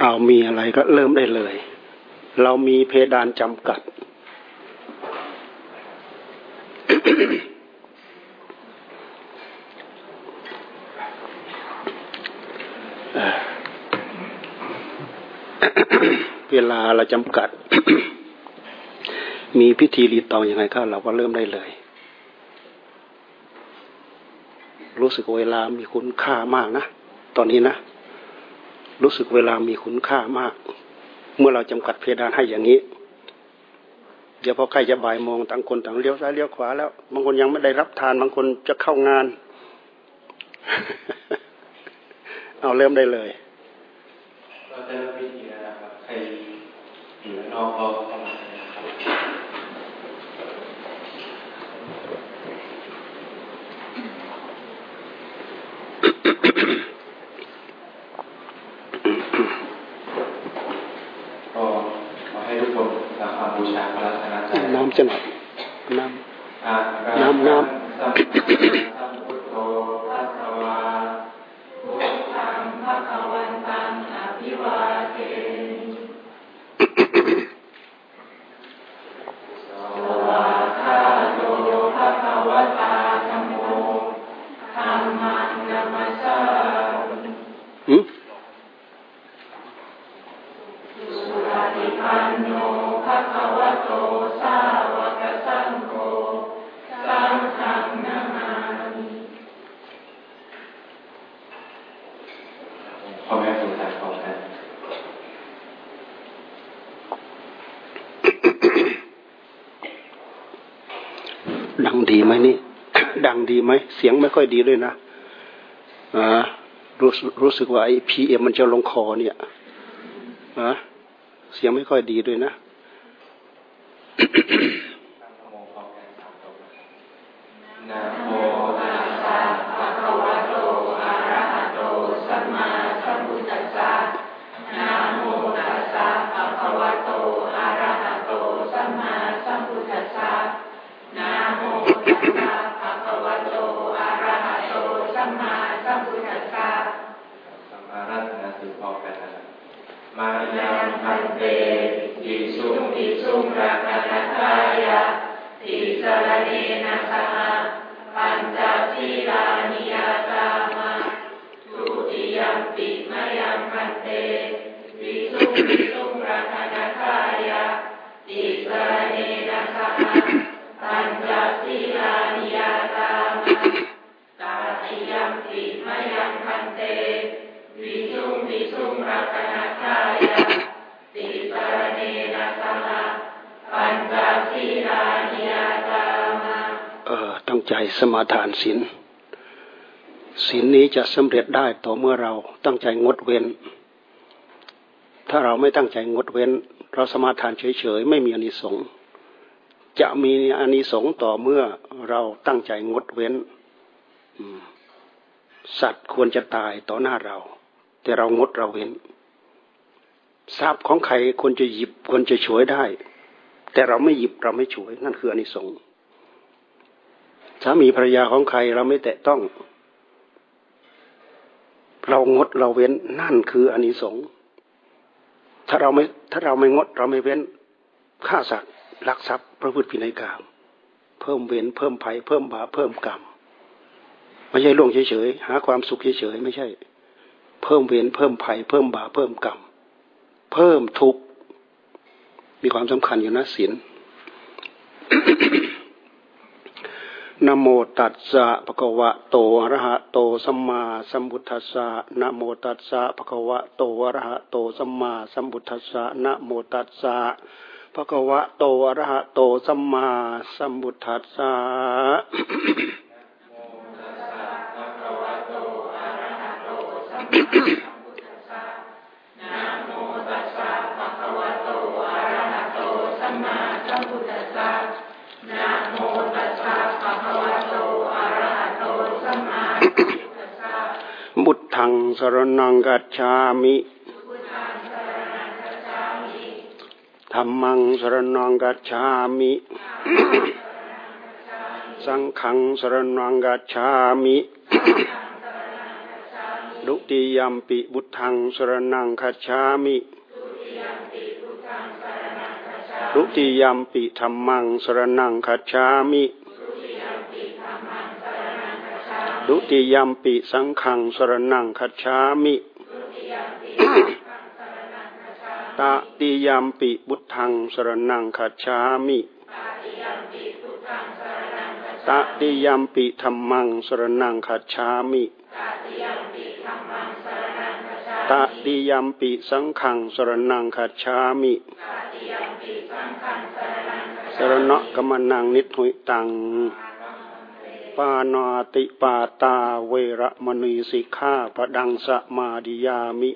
เอามีอะไรก็เริ่มได้เลย เรามีเพดานจำกัด เวลาเราจำกัด มีพิธีรีตองอยังไงก็เราก็เริ่มได้เลย รู้สึกเวลามีคุณค่ามากนะ ตอนนี้นะ รู้สึกเวลามีคุณค่ามาก เมื่อเราจำกัดเพดานให้อย่างนี้ เดี๋ยวพอใกล้จะบ่ายมองต่างคนต่างเลี้ยวซ้ายเลี้ยวขวาแล้วบางคนยังไม่ได้รับทานบางคนจะเข้างาน เอาเริ่มได้เลยเราจะพิธีนะครับใครอยู่นอกเรามา น้ำจะหนักน้ำน้ำน้ำ ดังดีไหมนี่ ดังดีไหม เสียงไม่ค่อยดีเลยนะอ่ารู้รู้สึกว่าไอ้พีเอ็มมันจะลงคอเนี่ยอ่าเสียงไม่ค่อยดีด้วยนะ ศีลศีลนี้จะสำเร็จได้ต่อเมื่อเราตั้งใจงดเว้น ถ้าเราไม่ตั้งใจงดเว้น เราสมาทานเฉยๆไม่มีอนิสงส์จะมีอนิสงส์ต่อเมื่อเราตั้งใจงดเว้นสัตว์ควรจะตายต่อหน้าเรา แต่เรางดเราเว้นทรัพย์ของใครควรจะหยิบควรจะฉวยได้ แต่เราไม่หยิบเราไม่ฉวยนั่นคืออนิสงส์ สามีภรรยาของใครเราไม่แตะต้อง เรางดเราเว้นนั่นคืออานิสงส์ถ้าเราไม่ถ้าเราไม่งดเราไม่เว้นฆ่าสัตว์ลักทรัพย์พระพุทธพินัยกรรมเพิ่มเว้นเพิ่มภัยเพิ่มบาเพิ่มกรรมไม่ใช่ล่วงเฉยๆหาความสุขเฉยๆไม่ใช่ เพิ่มเว้นเพิ่มภัยเพิ่มบาเพิ่มกรรมเพิ่มทุกมีความสำคัญอยู่นะศีล นโมตัสสะภะคะวะโตอะระหะโตสัมมาสัมพุทธัสสะนโมตัสสะภะคะวะโตอะระหะโตสัมมาสัมพุทธัสสะนโมตัสสะภะคะวะโตอะระหะโตสัมมาสัมพุทธัสสะ ทังสรนังกัจฉามิธรรมังสรนังกัจฉามิ สังขังสรนังกัจฉามิดุติยมปิบุตังสรนังคัจฉามิดุติยมปิธรรมังสรนังคัจฉามิ ดุติยมปิสังขังสรนังคัจฉามิตติยมปิบุตังสรนังคัจฉามิตติยมปิธรรมังสรนังคัจฉามิตติยมปิสังขังสรนังคัจฉามิสรณะกมนังนิทุยตัง ปานาติปาตาเวระมณีสิกขาปดังสมาดิยามิ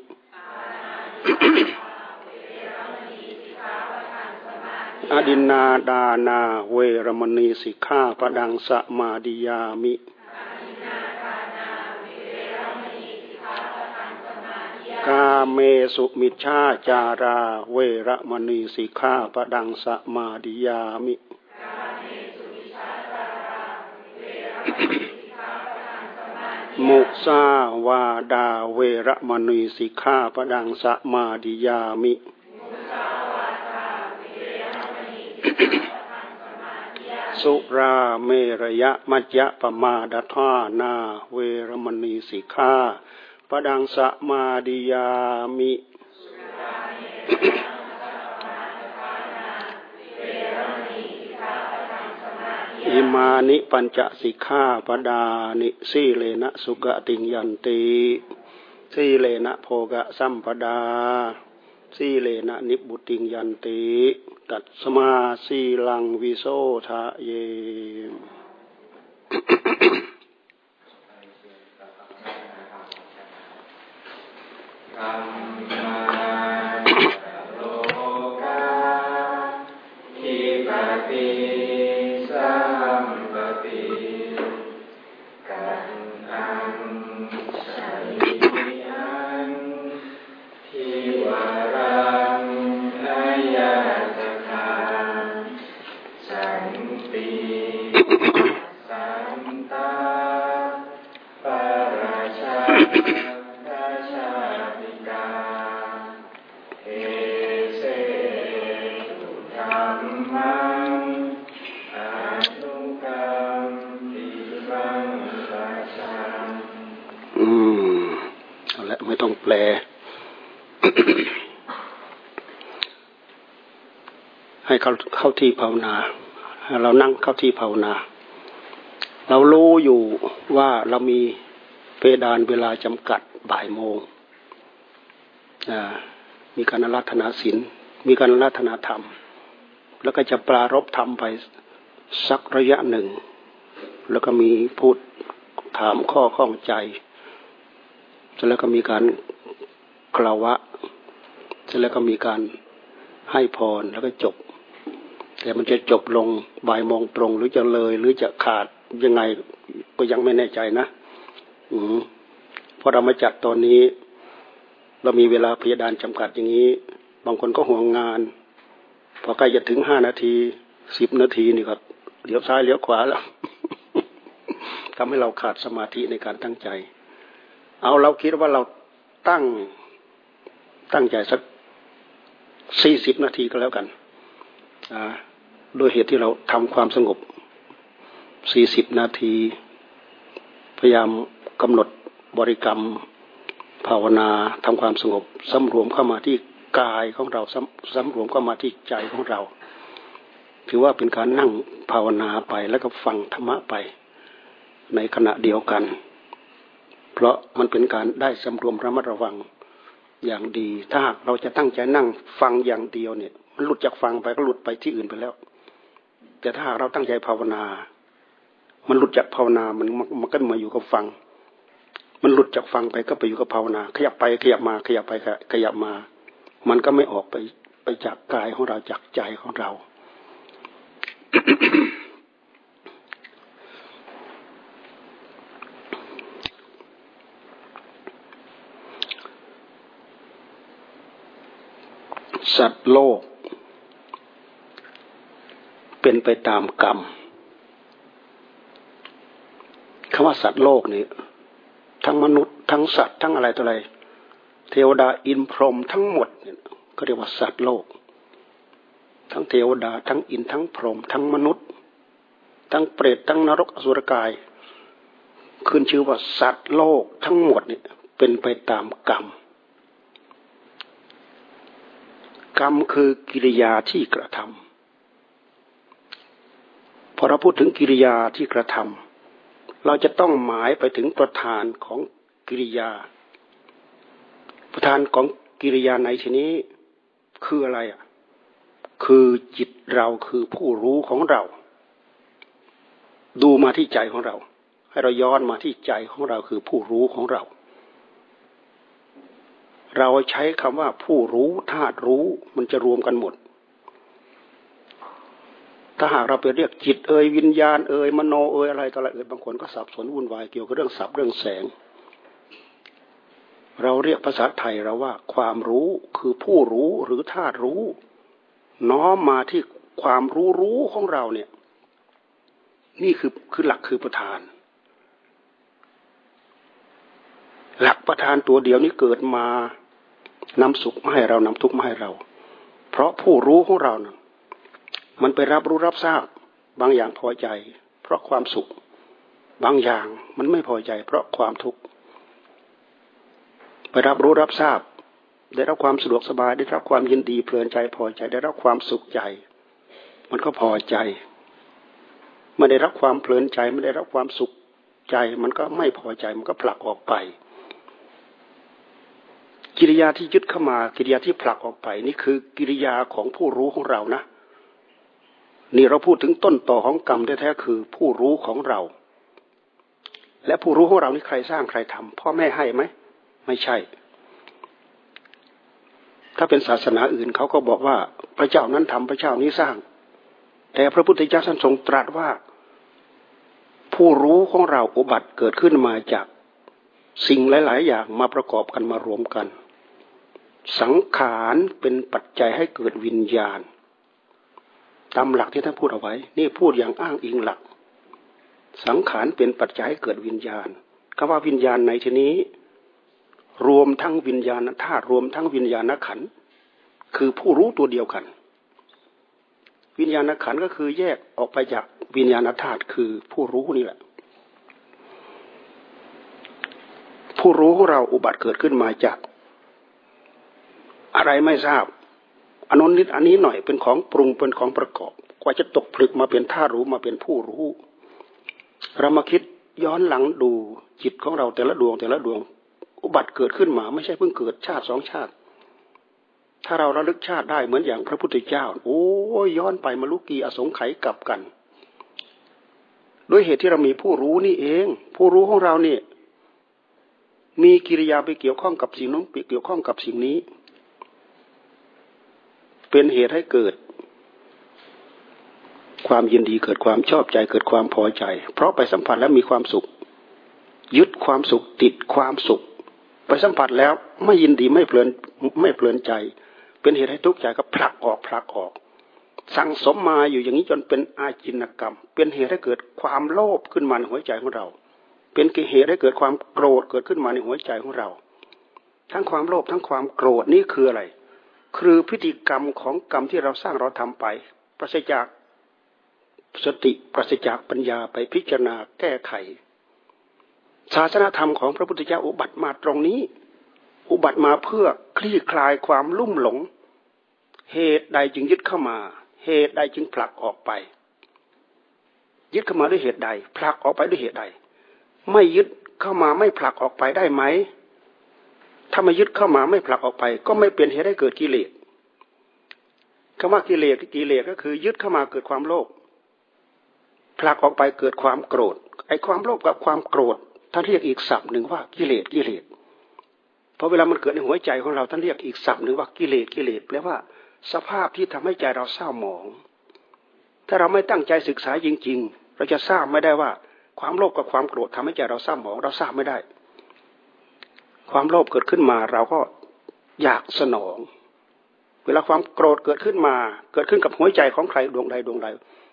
อดินนาดานาเวรมณีสิกขาปดังสมาดิยามิกาเมสุมิชาจารา เวระมณีสิกขาปดังสมาดิยามิ มุสาวาดาเวรมณีสิกขาปดังสมาดิยามิสุราเมรยะมัจยะปมาดทานาเวรมณีสิกขาปดังสมาดิยามิ อิมานิปัญจสิกขาปดานิสีเลนะสุกติงยันติสีเลนะโภกะสัมปดาสีเลนะนิบุติงยันติตัดสมาสีลังวิโสทะเย เข้าที่ภาวนา เรานั่งเข้าที่ภาวนา เรารู้อยู่ว่าเรามี เพดานเวลาจำกัดบ่ายโมง มีการรัตนาศีลมีการรัตนาธรรม แล้วก็จะปรารบธรรมไปสักระยะหนึ่ง แล้วก็มีพูดถามข้อข้องใจ แล้วก็มีการกล่าววะแล้วก็มีการให้พรแล้วก็จบ แต่มันจะจบลงบ่ายโมงตรงหรือจะเลยหรือจะขาดยังไงก็ยังไม่แน่ใจนะ อืมพอเรามาจัดตอนนี้ เรามีเวลาพยาดานจำกัดอย่างนี้ บางคนก็ห่วงงาน พอใกล้จะถึงห้านาทีสิบนาทีนี่ก็เลี้ยวซ้ายเลี้ยวขวาแล้วทำให้เราขาดสมาธิในการตั้งใจ เอาเราคิดว่าเราตั้งตั้งใจสักสี่สิบนาทีก็แล้วกันโดยเหตุที่เราทำความสงบสี่สิบนาที พยายาม กำหนดบริกรรม ภาวนาทำความสงบสำรวมเข้ามาที่กายของเราสำสำรวมเข้ามาที่ใจของเรา ถือว่าเป็นการนั่งภาวนาไปแล้วก็ฟังธรรมะไป ในขณะเดียวกัน เพราะมันเป็นการได้สำรวมระมัดระวังอย่างดี ถ้าหากเราจะตั้งใจนั่งฟังอย่างเดียวเนี่ย มันหลุดจากฟังไปก็หลุดไปที่อื่นไปแล้ว แต่ถ้าเราตั้งใจภาวนา มันหลุดจากภาวนา มันมันก็มาอยู่กับฟัง มันหลุดจากฟังไปก็ไปอยู่กับภาวนา ขยับไปขยับมาขยับไปขยับมา มันก็ไม่ออกไปไปจากกายของเราจากใจของเรา สัตว์โลก เป็นไปตามกรรมคำว่าสัตว์โลกนี่ ทั้งมนุษย์ ทั้งสัตว์ทั้งอะไรต่ออะไร เทวดาอินพรหมทั้งหมดก็เรียกว่าสัตว์โลก ทั้งเทวดาทั้งอินทั้งพรหมทั้งมนุษย์ ทั้งเปรตทั้งนรกอสุรกาย ขึ้นชื่อว่าสัตว์โลกทั้งหมดเนี่ยเป็นไปตามกรรม กรรมคือกิริยาที่กระทำพอเราพูดถึงกิริยาที่กระทำ เราจะต้องหมายไปถึงประธานของกิริยา ประธานของกิริยาในชนี้คืออะไรอะ คือจิตเราคือผู้รู้ของเรา ดูมาที่ใจของเรา ให้เราย้อนมาที่ใจของเราคือผู้รู้ของเรา เราใช้คำว่าผู้รู้ธาตุรู้มันจะรวมกันหมด ถ้าหากเราไปเรียกจิตเอ่ยวิญญาณเอ่ยมโนเอ่ยอะไรต่ออะไรเอ่ยบางคนก็สับสนวุ่นวายเกี่ยวกับเรื่องสับเรื่องแสง เราเรียกภาษาไทยเราว่า ความรู้คือผู้รู้หรือธาตุรู้ น้อมมาที่ความรู้รู้ของเราเนี่ย นี่คือคือหลักคือประธาน หลักประธานตัวเดียวนี้เกิดมานำสุขมาให้เรานำทุกข์มาให้เรา เพราะผู้รู้ของเรานะ มันไปรับรู้รับทราบบางอย่างพอใจ เพราะความสุข บางอย่างมันไม่พอใจ เพราะความทุกข์ไปรับรู้รับทราบ ได้รับความสะดวกสบายได้รับความยินดีเพลินใจพอใจได้รับความสุขใจ มันก็พอใจไม่ได้รับความเพลินใจไม่ได้รับความสุขใจ มันก็ไม่พอใจมันก็ผลักออกไปกิริยาที่ยึดเข้ามา กิริยาที่ผลักออกไป นี่คือกิริยาของผู้รู้ของเรานะ นี่เราพูดถึงต้นต่อของกรรมแท้ๆคือผู้รู้ของเรา และผู้รู้ของเรานี่ใครสร้างใครทำพ่อแม่ให้ไหมไม่ใช่ ถ้าเป็นศาสนาอื่นเขาก็บอกว่าพระเจ้านั้นทำพระเจ้านี้สร้าง แต่พระพุทธเจ้าท่านทรงตรัสว่า ผู้รู้ของเราอุบัติเกิดขึ้นมาจากสิ่งหลาย ๆ อย่างมาประกอบกันมารวมกัน สังขารเป็นปัจจัยให้เกิดวิญญาณ ตามหลักที่ท่านพูดเอาไว้ นี่พูดอย่างอ้างอิงหลัก สังขารเป็นปัจจัยให้เกิดวิญญาณคำว่าวิญญาณในที่นี้ รวมทั้งวิญญาณธาตุรวมทั้งวิญญาณขันคือผู้รู้ตัวเดียวกัน วิญญาณขันก็คือแยกออกไปจากวิญญาณธาตุคือผู้รู้นี่แหละ ผู้รู้ของเราอุบัติเกิดขึ้นมาจาก อะไรไม่ทราบ อนนนิดอันนี้หน่อยเป็นของปรุงเป็นของประกอบ กว่าจะตกผลึกมาเป็นท่ารู้มาเป็นผู้รู้ เรามาคิดย้อนหลังดูจิตของเราแต่ละดวงแต่ละดวง อุบัติเกิดขึ้นมาไม่ใช่เพิ่งเกิดชาติสองชาติ ถ้าเราระลึกชาติได้เหมือนอย่างพระพุทธเจ้า โอ้ยย้อนไปมาลุกีอสงไขยกลับกัน ด้วยเหตุที่เรามีผู้รู้นี่เอง ผู้รู้ของเราเนี่ยมีกิริยาไปเกี่ยวข้องกับสิ่งนู้นไปเกี่ยวข้องกับสิ่งนี้ เป็นเหตุให้เกิด ความยินดีเกิดความชอบใจเกิดความพอใจ เพราะไปสัมผัสแล้วมีความสุข ยึดความสุขติดความสุข ไปสัมผัสแล้วไม่ยินดีไม่เพลินไม่เพลินใจ เป็นเหตุให้ทุกข์ใจก็ผลักออกผลักออก สั่งสมมาอยู่อย่างนี้จนเป็นอาจินกรรม เป็นเหตุให้เกิดความโลภขึ้นมาในหัวใจของเรา เป็นเหตุให้เกิดความโกรธเกิดขึ้นมาในหัวใจของเรา ทั้งความโลภทั้งความโกรธนี่คืออะไร คือพฤติกรรมของกรรมที่เราสร้างเราทำไปปราศจากสติปราศจากปัญญาไปพิจารณาแก้ไข ศาสนาธรรมของพระพุทธเจ้าอุบัติมาตรงนี้ อุบัติมาเพื่อคลี่คลายความลุ่มหลง เหตุใดจึงยึดเข้ามา เหตุใดจึงผลักออกไป ยึดเข้ามาด้วยเหตุใด ผลักออกไปด้วยเหตุใด ไม่ยึดเข้ามาไม่ผลักออกไปได้ไหม ถ้าไม่ยึดเข้ามาไม่ผลักออกไป ก็ไม่เป็นเหตุให้เกิดกิเลสคำว่ากิเลสกิเลสก็คือยึดเข้ามาเกิดความโลภผลักออกไปเกิดความโกรธ ไอ้ความโลภกับความโกรธท่านเรียกอีกศัพท์หนึ่งว่ากิเลสกิเลสเพราะเวลามันเกิดในหัวใจของเราท่านเรียกอีกศัพท์หนึ่งว่ากิเลสกิเลสแปลว่าสภาพที่ทำให้ใจเราเศร้าหมอง ถ้าเราไม่ตั้งใจศึกษาจริง ๆ เราจะทราบไม่ได้ว่า ความโลภกับความโกรธทำให้ใจเราเศร้าหมอง เราทราบไม่ได้ ความโลภเกิดขึ้นมาเราก็อยากสนอง เวลาความโกรธเกิดขึ้นมา เกิดขึ้นกับหัวใจของใครดวงใดดวงใด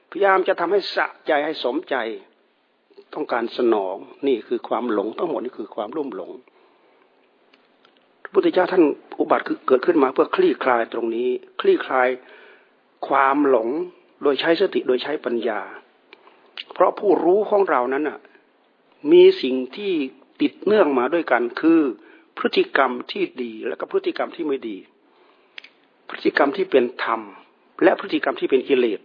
พยายามจะทำให้สะใจให้สมใจ ต้องการสนองนี่คือความหลงทั้งหมดนี่คือความรุ่มหลงพระพุทธเจ้าท่านอุบัติคือเกิดขึ้นมาเพื่อคลี่คลายตรงนี้ คลี่คลายความหลงโดยใช้สติโดยใช้ปัญญา เพราะผู้รู้ของเรานั้นอะมีสิ่งที่ติดเนื่องมาด้วยกันคือ พฤติกรรมที่ดีและก็พฤติกรรมที่ไม่ดี พฤติกรรมที่เป็นธรรม และพฤติกรรมที่เป็นกิเลส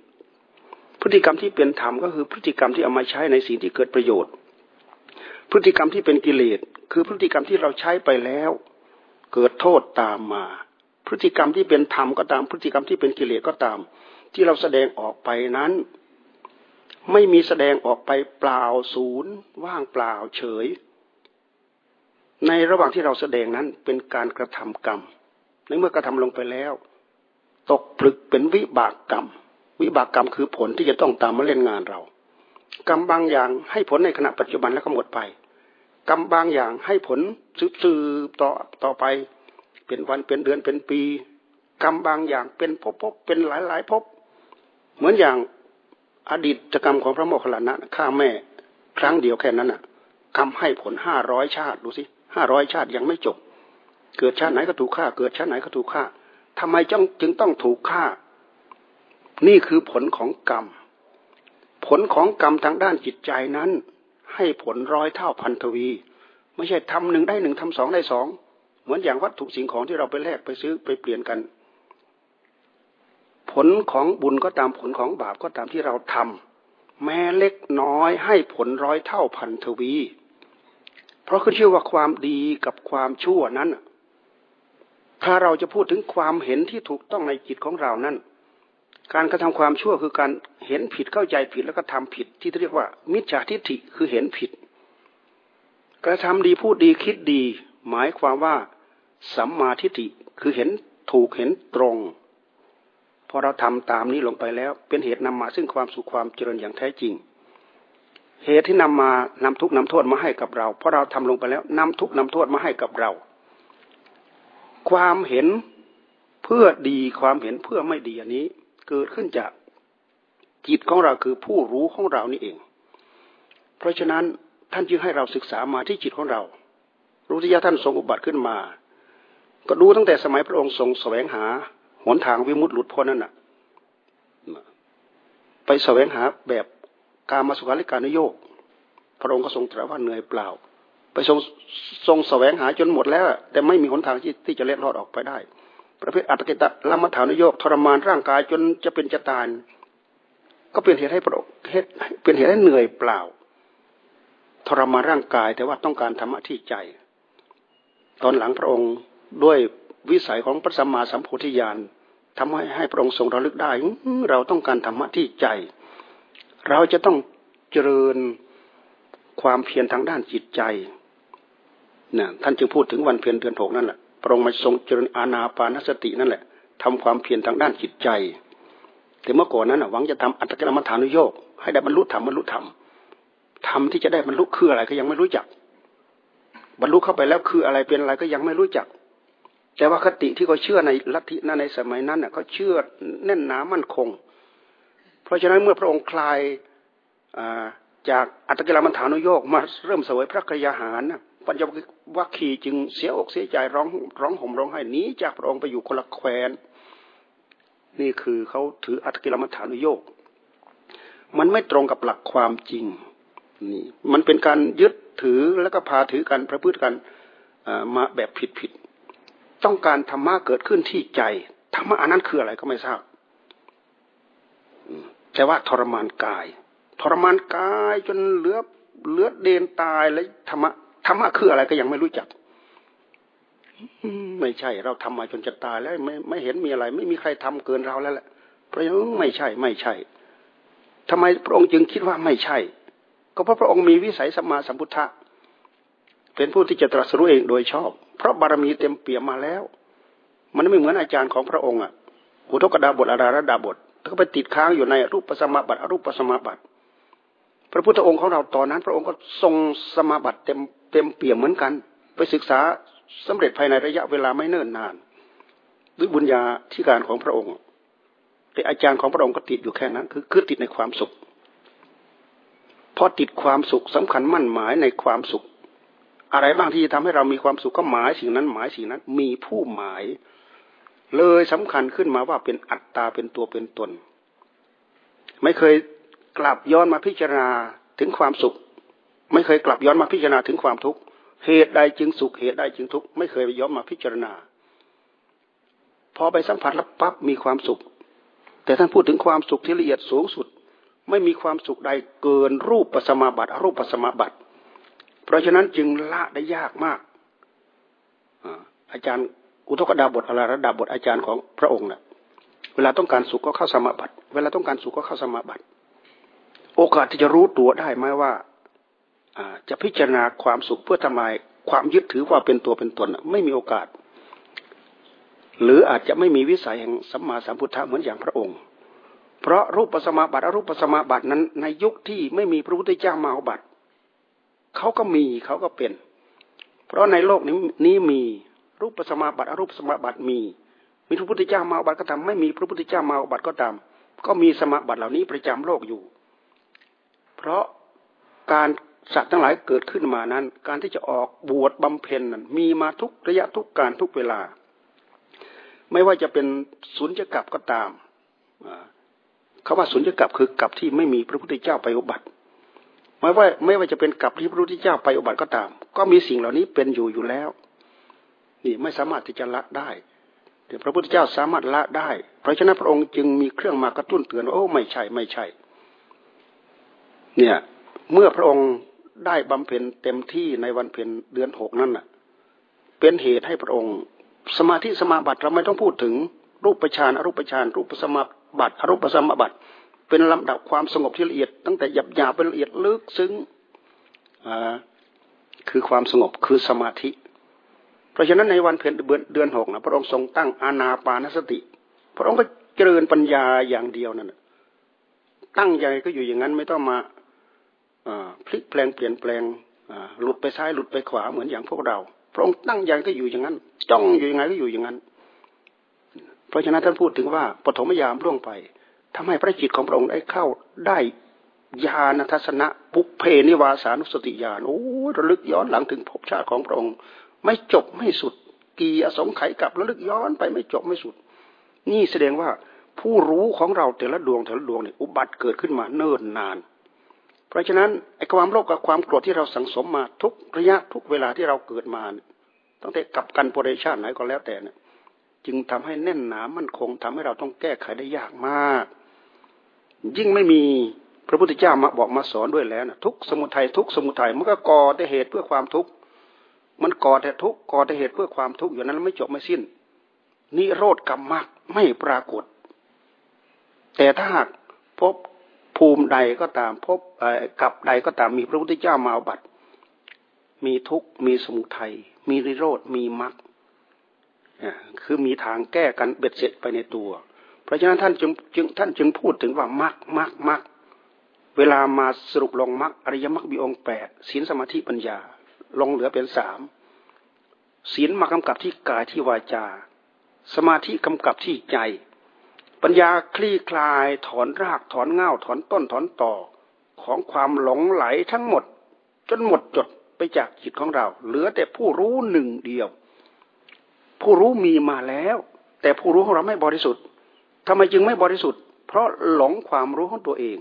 พฤติกรรมที่เป็นธรรมก็คือพฤติกรรมที่เอามาใช้ในสิ่งที่เกิดประโยชน์ พฤติกรรมที่เป็นกิเลสคือพฤติกรรมที่เราใช้ไปแล้ว เกิดโทษตามมา พฤติกรรมที่เป็นธรรมก็ตามพฤติกรรมที่เป็นกิเลสก็ตาม ที่เราแสดงออกไปนั้น ไม่มีแสดงออกไปเปล่าศูนย์ ว่างเปล่าเฉย ในระหว่างที่เราแสดงนั้นเป็นการกระทำกรรม ในเมื่อกระทำลงไปแล้ว ตกผลึกเป็นวิบากกรรม วิบากกรรมคือผลที่จะต้องตามมาเล่นงานเรา กรรมบางอย่างให้ผลในขณะปัจจุบันแล้วก็หมดไป กรรมบางอย่างให้ผลสืบต่อต่อไป เป็นวันเป็นเดือนเป็นปี กรรมบางอย่างเป็นพภพเป็นหลายหลายภพเหมือนอย่างอดีตกรรมของพระโมคคัลลานะฆ่าแม่ ครั้งเดียวแค่นั้นน่ะกรรมให้ผลห้าร้อยชาติดูสิ ห้าร้อยชาติยังไม่จบ เกิดชาติไหนก็ถูกฆ่า เกิดชาติไหนก็ถูกฆ่าทำไมจึงจึงต้องถูกฆ่า นี่คือผลของกรรม ผลของกรรมทางด้านจิตใจนั้น ให้ผลร้อยเท่าพันทวี ไม่ใช่ทำหนึ่งได้หนึ่งทำสองได้สองเหมือนอย่างวัตถุสิ่งของที่เราไปแลกไปซื้อไปเปลี่ยนกัน ผลของบุญก็ตามผลของบาปก็ตามที่เราทำแม้เล็กน้อยให้ผลร้อยเท่าพันทวี เพราะขึ้นชื่อว่าความดีกับความชั่วนั้น ถ้าเราจะพูดถึงความเห็นที่ถูกต้องในจิตของเรานั้น การกระทำความชั่วคือการเห็นผิดเข้าใจผิดแล้วก็ทำผิด ที่เรียกว่า มิจฉาทิฏฐิคือเห็นผิด กระทำดีพูดดีคิดดี หมายความว่าสัมมาทิฏฐิคือเห็นถูกเห็นตรงพอเราทำตามนี้ลงไปแล้ว เป็นเหตุนำมาซึ่งความสุขความเจริญอย่างแท้จริง เหตุที่นำมานำทุกนำโทษมาให้กับเรา เพราะเราทำลงไปแล้วนำทุกนำโทษมาให้กับเรา ความเห็นเพื่อดีความเห็นเพื่อไม่ดีอันนี้ เกิดขึ้นจากจิตของเราคือผู้รู้ของเรานี่เอง เพราะฉะนั้นท่านจึงให้เราศึกษามาที่จิตของเรารู้ที่ยาท่านทรงอุบัติขึ้นมา ก็ดูตั้งแต่สมัยพระองค์ทรงแสวงหาหนทางวิมุตติหลุดพ้นนั่นน่ะ ไปแสวงหาแบบ การมาสุขาริการนโยก พระองค์ก็ทรงตรัสว่าเหนื่อยเปล่า ไปทรงทรงแสวงหาจนหมดแล้ว แต่ไม่มีหนทางที่ที่จะเล็ดลอดออกไปได้ ประเภทอัตกิตะละมัฐานโยกทรมานร่างกายจนจะเป็นจะตายก็เป็นเหตุให้พระองค์เป็นเหตุให้เหนื่อยเปล่า ทรมานร่างกายแต่ว่าต้องการธรรมะที่ใจ ตอนหลังพระองค์ด้วยวิสัยของพระสัมมาสัมโพธิญาณทำให้ให้พระองค์ทรงระลึกได้ เราต้องการธรรมะที่ใจ เราจะต้องเจริญความเพียรทางด้านจิตใจนะท่านจึงพูดถึงวันเพียรเดือนหกนั่นแหละพระองค์มาทรงเจริญอาณาปานสตินั่นแหละทำความเพียรทางด้านจิตใจ แต่เมื่อก่อนนั้นหวังจะทำอัตตกิลมัฐานุโยกให้ได้บรรลุธรรมบรรลุธรรมธรรมที่จะได้บรรลุคืออะไรก็ยังไม่รู้จัก บรรลุเข้าไปแล้วคืออะไรเป็นอะไรก็ยังไม่รู้จัก แต่ว่าคติที่เขาเชื่อในลัทธินั้นในสมัยนั้นเขาเชื่อแน่นหนามั่นคง เพราะฉะนั้นเมื่อพระองค์คลายจากอัตกิลมัฐานุโยกมาเริ่มเสวยพระกยาหารปัญจวัคคีจึงเสียอกเสียใจร้องร้องห่มร้องไห้หนีจากพระองค์ไปอยู่คนละแคว้นนี่คือเขาถืออัตกิลมัฐานุโยกมันไม่ตรงกับหลักความจริงนี่มันเป็นการยึดถือแล้วก็พาถือกันประพฤติกันมาแบบผิดผิดต้องการธรรมะเกิดขึ้นที่ใจธรรมะอันนั้นคืออะไรก็ไม่ทราบ แต่ว่าทรมานกาย ทรมานกายจนเหลือเหลือเดนตายแล้วธรรมะธรรมะคืออะไรก็ยังไม่รู้จักไม่ใช่ เราทำมาจนจะตายแล้วไม่ไม่เห็นมีอะไร ไม่มีใครทำเกินเราแล้วแหละเพราะฉะนั้นไม่ใช่ไม่ใช่ทำไมพระองค์จึงคิดว่าไม่ใช่ ก็เพราะพระองค์มีวิสัยสัมมาสัมพุทธะเป็นผู้ที่จะตรัสรู้เองโดยชอบ เพราะบารมีเต็มเปี่ยมมาแล้ว มันไม่เหมือนอาจารย์ของพระองค์อะอุทกดาบทอาราดาบท ถ้าไปติดค้างอยู่ในรูปปัสมาบัติอรูปปัสมาบัติ พระพุทธองค์ของเราตอนนั้น พระองค์ก็ทรงสมาบัติเต็มเต็มเปี่ยมเหมือนกัน ไปศึกษาสำเร็จภายในระยะเวลาไม่เนิ่นนานด้วยบุญญาธิการของพระองค์ แต่อาจารย์ของพระองค์ก็ติดอยู่แค่นั้น คือคือติดในความสุขพอติดความสุขสำคัญมั่นหมายในความสุข อะไรบ้างที่ทำให้เรามีความสุขก็หมายสิ่งนั้นหมายสิ่งนั้น มีผู้หมาย เลยสำคัญขึ้นมาว่าเป็นอัตตาเป็นตัวเป็นตน ไม่เคยกลับย้อนมาพิจารณาถึงความสุข ไม่เคยกลับย้อนมาพิจารณาถึงความทุกข์เหตุใดจึงสุขเหตุใดจึงทุกข์ไม่เคยไปย้อนมาพิจารณา พอไปสัมผัสแล้วปั๊บมีความสุข แต่ท่านพูดถึงความสุขที่ละเอียดสูงสุด ไม่มีความสุขใดเกินรูปปัสมาบัติรูปปัสมาบัติ เพราะฉะนั้นจึงละได้ยากมากอาจารย์ อุทกดาบทอะไระดับทอาจารย์ของพระองค์นะ่ะ เวลาต้องการสุขก็เข้าสมาบัติ เวลาต้องการสุขก็เข้าสมาบัติ โอกาสที่จะรู้ตัวได้ไหมว่าจะพิจารณาความสุขเพื่อทำลายความยึดถือว่าเป็นตัวเป็นตนไม่มีโอกาส หรืออาจจะไม่มีวิสัยแห่งสัมมาสัมพุทธะเหมือนอย่างพระองค์ เพราะรูปปัสมาบัติอรูปปัสมาบัตินั้น ในยุคที่ไม่มีพระพุทธเจ้ามาอุบัติเขาก็มีเขาก็เป็น เพราะในโลกนี้นี้มี รูปสมาบัติอรูปสมาบัติมี มีพระพุทธเจ้ามาบัติก็ตามไม่มีพระพุทธเจ้ามาบัติก็ตาม ก็มีสมาบัติเหล่านี้ประจำโลกอยู่ เพราะการสัตว์ทั้งหลายเกิดขึ้นมานั้น การที่จะออกบวชบำเพ็ญนั้นมีมาทุกระยะทุกการทุกเวลา ไม่ว่าจะเป็นสุญญกับก็ตามคาว่าสุญญกับคือกับที่ไม่มีพระพุทธเจ้าไปอุบัติไม่ว่าไม่ว่าจะเป็นกับที่พระพุทธเจ้าไปอุบัติก็ตาม ก็มีสิ่งเหล่านี้เป็นอยู่อยู่แล้ว นี่ไม่สามารถที่จะละได้แต่พระพุทธเจ้าสามารถละได้ เพราะฉะนั้นพระองค์จึงมีเครื่องมากระตุ้นเตือนโอ้ไม่ใช่ไม่ใช่ เนี่ยเมื่อพระองค์ได้บำเพ็ญเต็มที่ในวันเพ็ญเดือนหกนั่นน่ะ เป็นเหตุให้พระองค์ สมาธิสมาบัติเราไม่ต้องพูดถึงรูปฌานอรูปฌานรูปสมาบัติอรูปสมาบัติเป็นลำดับความสงบที่ละเอียด ตั้งแต่หยาบหยาเป็นละเอียดลึกซึ้งคือความสงบคือสมาธิ เพราะฉะนั้นในวันเพ็ญเดือนหกนะพระองค์ทรงตั้งอานาปานสติ พระองค์ก็เจริญปัญญาอย่างเดียวนั่นตั้งใจก็อยู่อย่างนั้นไม่ต้องมาพลิกแปลงเปลี่ยนแปลงหลุดไปซ้ายหลุดไปขวาเหมือนอย่างพวกเรา พระองค์ตั้งใจก็อยู่อย่างนั้น จ้องอยู่ยังไงก็อยู่อย่างนั้น เพราะฉะนั้นท่านพูดถึงว่าปฐมยามล่วงไปทำให้พระจิตของพระองค์ได้เข้าได้ญาณทัศนะปุเพนิวาสานุสติญาณโอ้ระลึกย้อนหลังถึงภพชาติของพระองค์ ไม่จบไม่สุด กี่อสงไขยกับระลึกย้อนไปไม่จบไม่สุด นี่แสดงว่าผู้รู้ของเราแต่ละดวงแต่ละดวงเนี่ยอุบัติเกิดขึ้นมาเนิ่นนาน เพราะฉะนั้นไอ้ความโลภกับความโกรธที่เราสังสมมาทุกระยะทุกเวลาที่เราเกิดมาตั้งแต่กับกันปริชาติไหนก็แล้วแต่เนี่ยจึงทำให้แน่นหนามั่นคงทำให้เราต้องแก้ไขได้ยากมาก ยิ่งไม่มีพระพุทธเจ้ามาบอกมาสอนด้วยแล้วนะทุกสมุทัยทุกสมุทัยมันก็ก่อแต่เหตุเพื่อความทุกข์ มันก่อแต่ทุกข์ก่อแต่เหตุเพื่อความทุกข์อยู่นั้นไม่จบไม่สิ้น นิโรธกรรมมากไม่ปรากฏ แต่ถ้าหากพบภูมิใดก็ตามพบกับใดก็ตามมีพระพุทธเจ้ามาบัตมีทุกข์มีสมุทัยมีนิโรธมีมรรคคือมีทางแก้กันเบ็ดเสร็จไปในตัว เพราะฉะนั้นท่านจึงจึงท่านจึงพูดถึงว่ามักมักมักเวลามาสรุปลงมักอริยมรรคมีองค์แปดศีลสมาธิปัญญา ลงเหลือเป็นสามศีลมากำกับที่กายที่วาจา สมาธิกำกับที่ใจ ปัญญาคลี่คลายถอนรากถอนเง่าถอนต้นถอนต่อของความหลงไหลทั้งหมด จนหมดจดไปจากจิตของเรา เหลือแต่ผู้รู้หนึ่งเดียว ผู้รู้มีมาแล้ว แต่ผู้รู้ของเราไม่บริสุทธิ์ทำไมจึงไม่บริสุทธิ์ เพราะหลงความรู้ของตัวเอง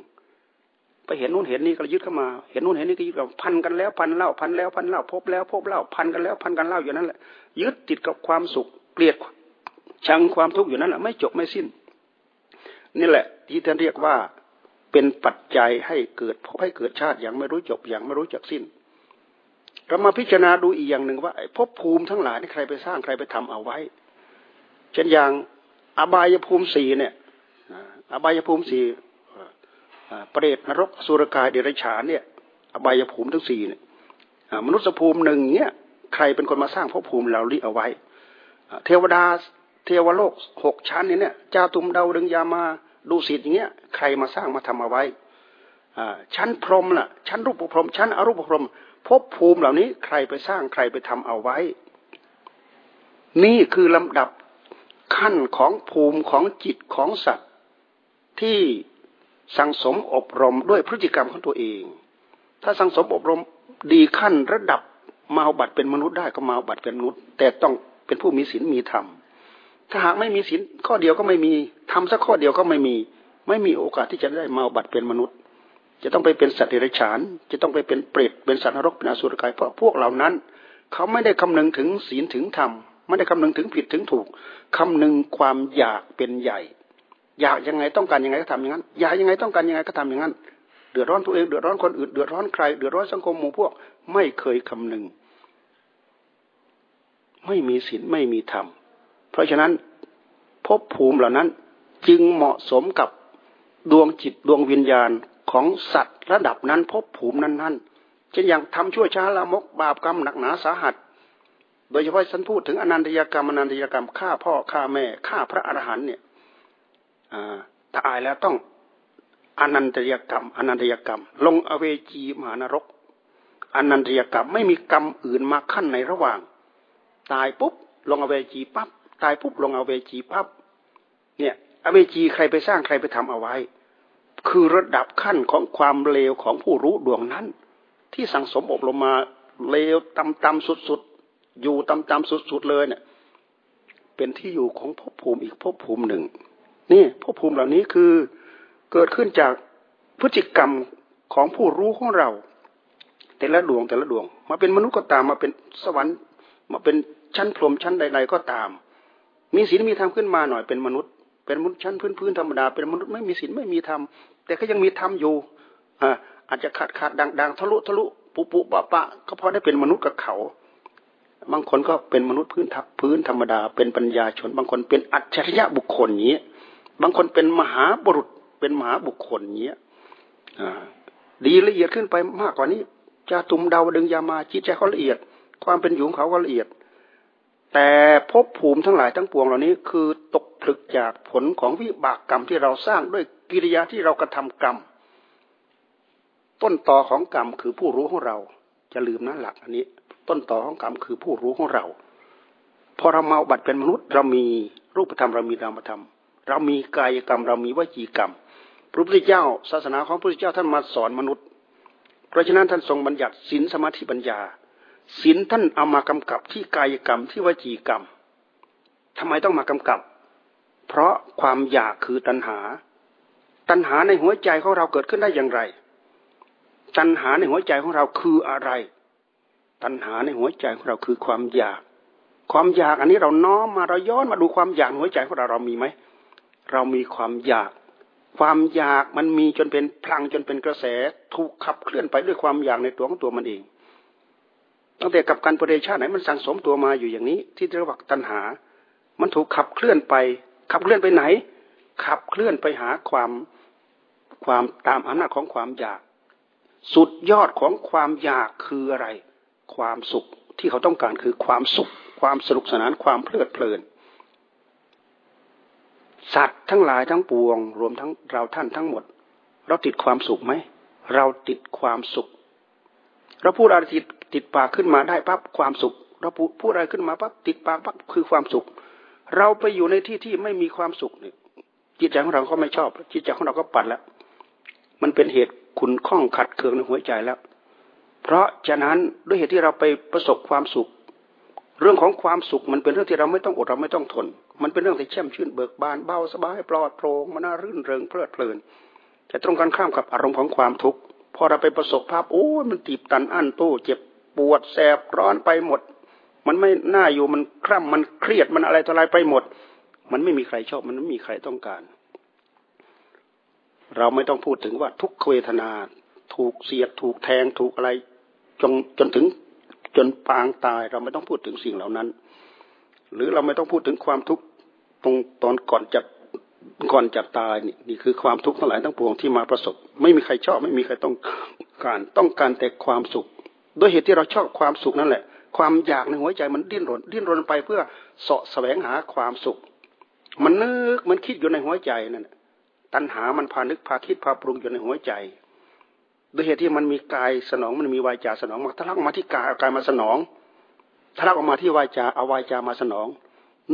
ไปเห็นนู่นเห็นนี่ก็ยึดเข้ามา เห็นนู่นเห็นนี่ก็ยึดกับพันกันแล้วพันเล่าพันแล้วพันเล่าพบแล้วพบเล่าพันกันแล้วพันกันเล่าอยู่นั่นแหละยึดติดกับความสุขเกลียดชังความทุกข์อยู่นั่นแหละไม่จบไม่สิ้น นี่แหละ ที่ท่านเรียกว่าเป็นปัจจัยให้เกิดพบให้เกิดชาติอย่างไม่รู้จบอย่างไม่รู้จักสิ้นเรามาพิจารณาดูอีกอย่างหนึ่งว่าภพภูมิทั้งหลายที่ใครไปสร้างใครไปทำเอาไว้ เช่นอย่างอบายภูมิสี่เนี่ยอบายภูมิสี่ เปรตนรกสุรกายเดรัจฉานเนี่ยอบายภูมิทั้งสี่เนี่ยมนุษยภูมิหนึ่งเนี่ยใครเป็นคนมาสร้างภพภูมิเราลิเอาไว้ เทวดาเทวโลกหกชั้นเนี่ยเจ้าตุมดาวดึงยามาดูสิทธิ์อย่างเงี้ยใครมาสร้างมาทำเอาไว้ชั้นพรหมล่ะ ชั้นรูปพรหมชั้นอรูปพรหมภพภูมิเหล่านี้ใครไปสร้างใครไปทำเอาไว้ นี่คือลำดับขั้นของภูมิของจิตของสัตว์ที่ สังสมอบรมด้วยพฤติกรรมของตัวเอง ถ้าสังสมอบรมดีขั้นระดับมาเอาบัตรเป็นมนุษย์ได้ก็มาเอาบัตรเป็นมนุษย์ แต่ต้องเป็นผู้มีศีลมีธรรม ถ้าหากไม่มีศีลข้อเดียวก็ไม่มีทำสักข้อเดียวก็ไม่มี ไม่มีโอกาสที่จะได้มาเอาบัตรเป็นมนุษย์ จะต้องไปเป็นสัตว์เดรัจฉาน จะต้องไปเป็นเปรตเป็นสัตว์นรกเป็นอสุรกายเพราะพวกเหล่านั้น เขาไม่ได้คำนึงถึงศีลถึงธรรมไม่ได้คำนึงถึงผิดถึงถูกคำนึงความอยากเป็นใหญ่ อยากยังไงต้องการยังไงก็ทำอย่างนั้น อยากยังไงต้องการยังไงก็ทำอย่างนั้น เดือดร้อนตัวเองเดือดร้อนคนอื่นเดือดร้อนใครเดือดร้อนสังคมหมู่พวก ไม่เคยคำนึง ไม่มีศีลไม่มีธรรม เพราะฉะนั้นภพภูมิเหล่านั้นจึงเหมาะสมกับดวงจิตดวงวิญญาณของสัตว์ระดับนั้นภพภูมินั้นๆเช่นอย่างทำชั่วช้าละมกบาปกรรมหนักหนาสาหัสโดยเฉพาะฉันพูดถึงอนันตยกรรมอนันตยกรรมฆ่าพ่อฆ่าแม่ฆ่าพระอรหันต์เนี่ย ตายแล้วต้องอนันตยกรรมอนันตยกรรม ลงอเวจีมหานรกอนันตยกรรมไม่มีกรรมอื่นมาขั้นในระหว่าง ตายปุ๊บลงอเวจีปั๊บตายปุ๊บลงอเวจีปั๊บเนี่ยอเวจีใครไปสร้างใครไปทำเอาไว้ คือระดับขั้นของความเลวของผู้รู้ดวงนั้น ที่สั่งสมอบรมมาเลวต่ำๆสุดๆอยู่ต่ำๆสุดๆเลยเนี่ยเป็นที่อยู่ของภพภูมิอีกภพภูมิหนึ่ง นี่ภพภูมิเหล่านี้คือเกิดขึ้นจากพฤติกรรมของผู้รู้ของเรา แต่ละดวงแต่ละดวง มาเป็นมนุษย์ก็ตามมาเป็นสวรรค์มาเป็นชั้นพรหมชั้นใด ๆ ก็ตาม มีศีลมีธรรมขึ้นมาหน่อยเป็นมนุษย์ เป็นมนุษย์ชั้นพื้นๆธรรมดาเป็นมนุษย์ไม่มีศีลไม่มีธรรมแต่ก็ยังมีธรรมอยู่อ่าอาจจะขาดขาดดังดังทะลุทะลุปุปุปะปะก็เพราะได้เป็นมนุษย์กับเขา บางคนก็เป็นมนุษย์พื้นทับพื้นธรรมดา เป็นปัญญาชน บางคนเป็นอัจฉริยะบุคคลเนี้ บางคนเป็นมหาบุรุษเป็นมหาบุคคลเนี้ยดีละเอียดขึ้นไปมากกว่านี้จะตุมดาวดึงยามาจิตใจเขาละเอียด ความเป็นอยู่ของเขาก็ละเอียด แต่ภพภูมิทั้งหลายทั้งปวงเหล่านี้คือตกผลึกจากผลของวิบากกรรมที่เราสร้างด้วยกิริยาที่เรากระทำกรรม ต้นต่อของกรรมคือผู้รู้ของเรา จะลืมนะหลักอันนี้ ต้นต่อของกรรมคือผู้รู้ของเราพอเราเมาบัตรเป็นมนุษย์เรามีรูปธรรมเรามีนามธรรม เรามีกายกรรม เรามีวจีกรรม พระพุทธเจ้า ศาสนาของพระพุทธเจ้าท่านมาสอนมนุษย์ เพราะฉะนั้นท่านทรงบัญญัติศีลสมาธิปัญญาศีลท่านเอามากำกับที่กายกรรมที่วจีกรรมทำไมต้องมากำกับ เพราะความอยากคือตัณหา ตัณหาในหัวใจของเราเกิดขึ้นได้อย่างไร ตัณหาในหัวใจของเราคืออะไร ตัณหาในหัวใจของเราคือความอยาก ความอยากอันนี้เราน้อมมาเราย้อนมาดูความอยากหัวใจของเราเรามีไหม เรามีความอยาก ความอยากมันมีจนเป็นพลังจนเป็นกระแสถูกขับเคลื่อนไปด้วยความอยากในตัวของตัวมันเอง ตั้งแต่กับการปฏิชาไหนมันสั่งสมตัวมาอยู่อย่างนี้ ที่เรียกว่าตัณหา มันถูกขับเคลื่อนไป ขับเคลื่อนไปไหน ขับเคลื่อนไปหาความความตามอำนาจของความอยาก สุดยอดของความอยากคืออะไร ความสุขที่เขาต้องการคือความสุข ความสนุกสนานความเพลิดเพลิน สัตว์ทั้งหลายทั้งปวง รวมทั้งเราท่านทั้งหมด เราติดความสุขไหม เราติดความสุข เราพูดอะไรติดติดปากขึ้นมาได้ปั๊บความสุข เราพูดพูดอะไรขึ้นมาปั๊บติดปากปั๊บคือความสุข เราไปอยู่ในที่ที่ไม่มีความสุขเนี่ยจิตใจของเราก็ไม่ชอบ จิตใจของเราก็ปัดแล้ว มันเป็นเหตุขุนข้องขัดเคืองในหัวใจแล้ว เพราะฉะนั้นด้วยเหตุที่เราไปประสบความสุข เรื่องของความสุขมันเป็นเรื่องที่เราไม่ต้องอดเราไม่ต้องทน มันเป็นเรื่องที่แช่มชื่นเบิกบานเบาสบายปลอดโปร่งมันน่ารื่นเริงเพลิดเพลิน แต่ตรงกันข้ามกับอารมณ์ของความทุกข์พอเราไปประสบภาพโอ้มันตีบตันอั้นตู้เจ็บปวดแสบร้อนไปหมด มันไม่น่าอยู่มันคร่ำมันเครียดมันอะไรต่ออะไรไปหมด มันไม่มีใครชอบมันไม่มีใครต้องการ เราไม่ต้องพูดถึงว่าทุกขเวทนา ถูกเสียดถูกแทงถูกอะไรจนจนถึง จนปางตายเราไม่ต้องพูดถึงสิ่งเหล่านั้น หรือเราไม่ต้องพูดถึงความทุกข์ตรงตอนก่อนจะก่อนจะตายนี่นี่คือความทุกข์ทั้งหลายทั้งปวงที่มาประสบ ไม่มีใครชอบไม่มีใครต้องการต้องการแต่ความสุข ด้วยเหตุที่เราชอบความสุขนั่นแหละ ความอยากในหัวใจมันดิ้นรน ดิ้นรนไปเพื่อเสาะแสวงหาความสุข มันนึกมันคิดอยู่ในหัวใจนั่นตัณหามันพานึกพาคิดพาปรุงอยู่ในหัวใจ ด้วยเหตุที่มันมีกายสนองมันมีวายจาสนองมาทะลักมาที่กายกายมาสนองทะลักออกมาที่วายจาเอาวายจามาสนอง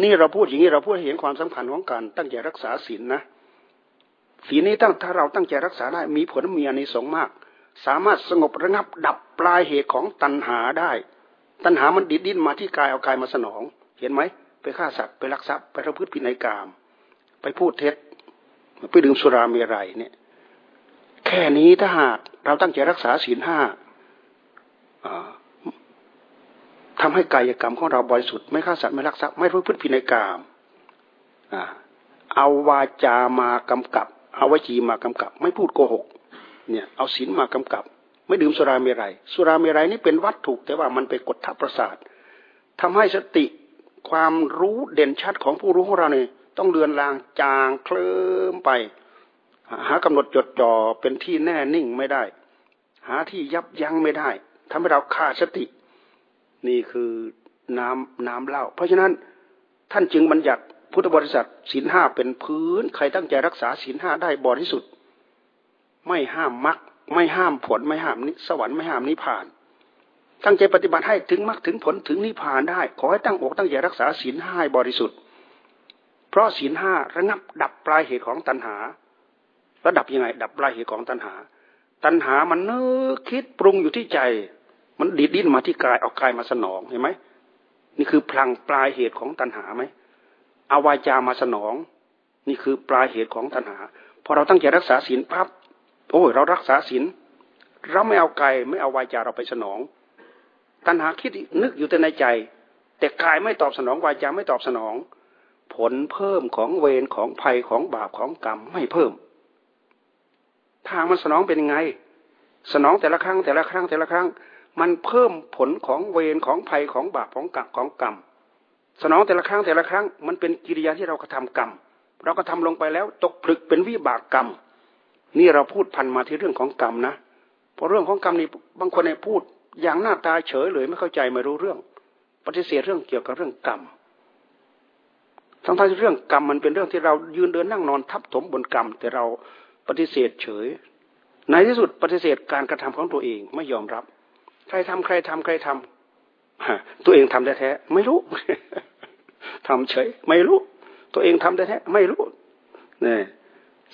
นี่เราพูดอย่างนี้เราพูดเห็นความสำคัญของการตั้งใจรักษาศีลนะศีลนี้ตั้งถ้าเราตั้งใจรักษาได้มีผลมีอานิสงส์มาก สามารถสงบระงับดับปลายเหตุของตัณหาได้ ตัณหามันดิดดิ้นมาที่กายเอากายมาสนอง เห็นไหมไปฆ่าสัตว์ไปลักทรัพย์ไปประพฤติผิดในกาม ไปพูดเท็จไปดื่มสุราเมรัยเนี่ย แค่นี้ถ้าหากเราตั้งใจรักษาศีลห้าทำให้กายกรรมของเราบริสุทธิ์ไม่ฆ่าสัตว์ไม่ลักทรัพย์ไม่ประพฤติผิดในกามเอาวาจามากำกับ เอาวจีมากำกับ ไม่พูดโกหก เนี่ย เอาศีลมากำกับ ไม่ดื่มสุราเมรัยสุราเมรัยนี่เป็นวัตถุแต่ว่ามันไปกดทับประสาททำให้สติความรู้เด่นชัดของผู้รู้ของเราเนี่ยต้องเลือนลางจางเคลิ้มไป หากำหนดจดจ่อเป็นที่แน่นิ่งไม่ได้ หาที่ยับยั้งไม่ได้ทำให้เราขาดสติ นี่คือน้ำน้ำเล่า เพราะฉะนั้นท่านจึงบัญญัติพุทธบริษัทศีลห้าเป็นพื้น ใครตั้งใจรักษาศีลห้าได้บริสุทธิ์ไม่ห้ามมรรคไม่ห้ามผลไม่ห้ามนิสวรรค์ไม่ห้ามนิพพาน ตั้งใจปฏิบัติให้ถึงมรรคถึงผลถึงนิพพานได้ ขอให้ตั้งอกตั้งใจรักษาศีลห้าบริสุทธิ์ เพราะศีลห้าระงับดับปลายเหตุของตัณหา ระดับยังไง ดับปลายเหตุของตัณหา ตัณหามันนึกคิดปรุงอยู่ที่ใจ มันดีดดิ้นมาที่กายเอากายมาสนองเห็นไหมนี่คือพลังปลายเหตุของตัณหาไหมเอาวาจามาสนอง นี่คือปลายเหตุของตัณหาพอเราตั้งใจรักษาศีลปั๊บโอ้ยเรารักษาศีลเราไม่เอากายไม่เอาวาจาเราไปสนอง ตัณหาคิดนึกอยู่แต่ในใจ แต่กายไม่ตอบสนองวาจาไม่ตอบสนอง ผลเพิ่มของเวรของภัยของบาปของกรรมไม่เพิ่ม ทางมันสนองเป็นยังไง สนองแต่ละครั้งแต่ละครั้งแต่ละครั้ง มันเพิ่มผลของเวรของภัยของบาปของกรรมของกรรม สนองแต่ละครั้งแต่ละครั้ง มันเป็นกิริยาที่เรากระทำกรรม เราก็ทำลงไปแล้วตกผลึกเป็นวิบากกรรม นี่เราพูดพันมาที่เรื่องของกรรมนะเพราะเรื่องของกรรมนี่บางคนเนี่ยพูด อย่างหน้าตาเฉยเลยไม่เข้าใจไม่รู้เรื่อง ปฏิเสธเรื่องเกี่ยวกับเรื่องกรรมทั้งที่เรื่องกรรมมันเป็นเรื่องที่เรายืนเดินนั่งนอนทับถมบนกรรม แต่เรา ปฏิเสธเฉย ในที่สุดปฏิเสธการกระทำของตัวเองไม่ยอมรับ ใครทำใครทำใครทำตัวเองทำแท้ๆไม่รู้ทำเฉย ไม่รู้ ตัวเองทำแท้ๆไม่รู้เนี่ย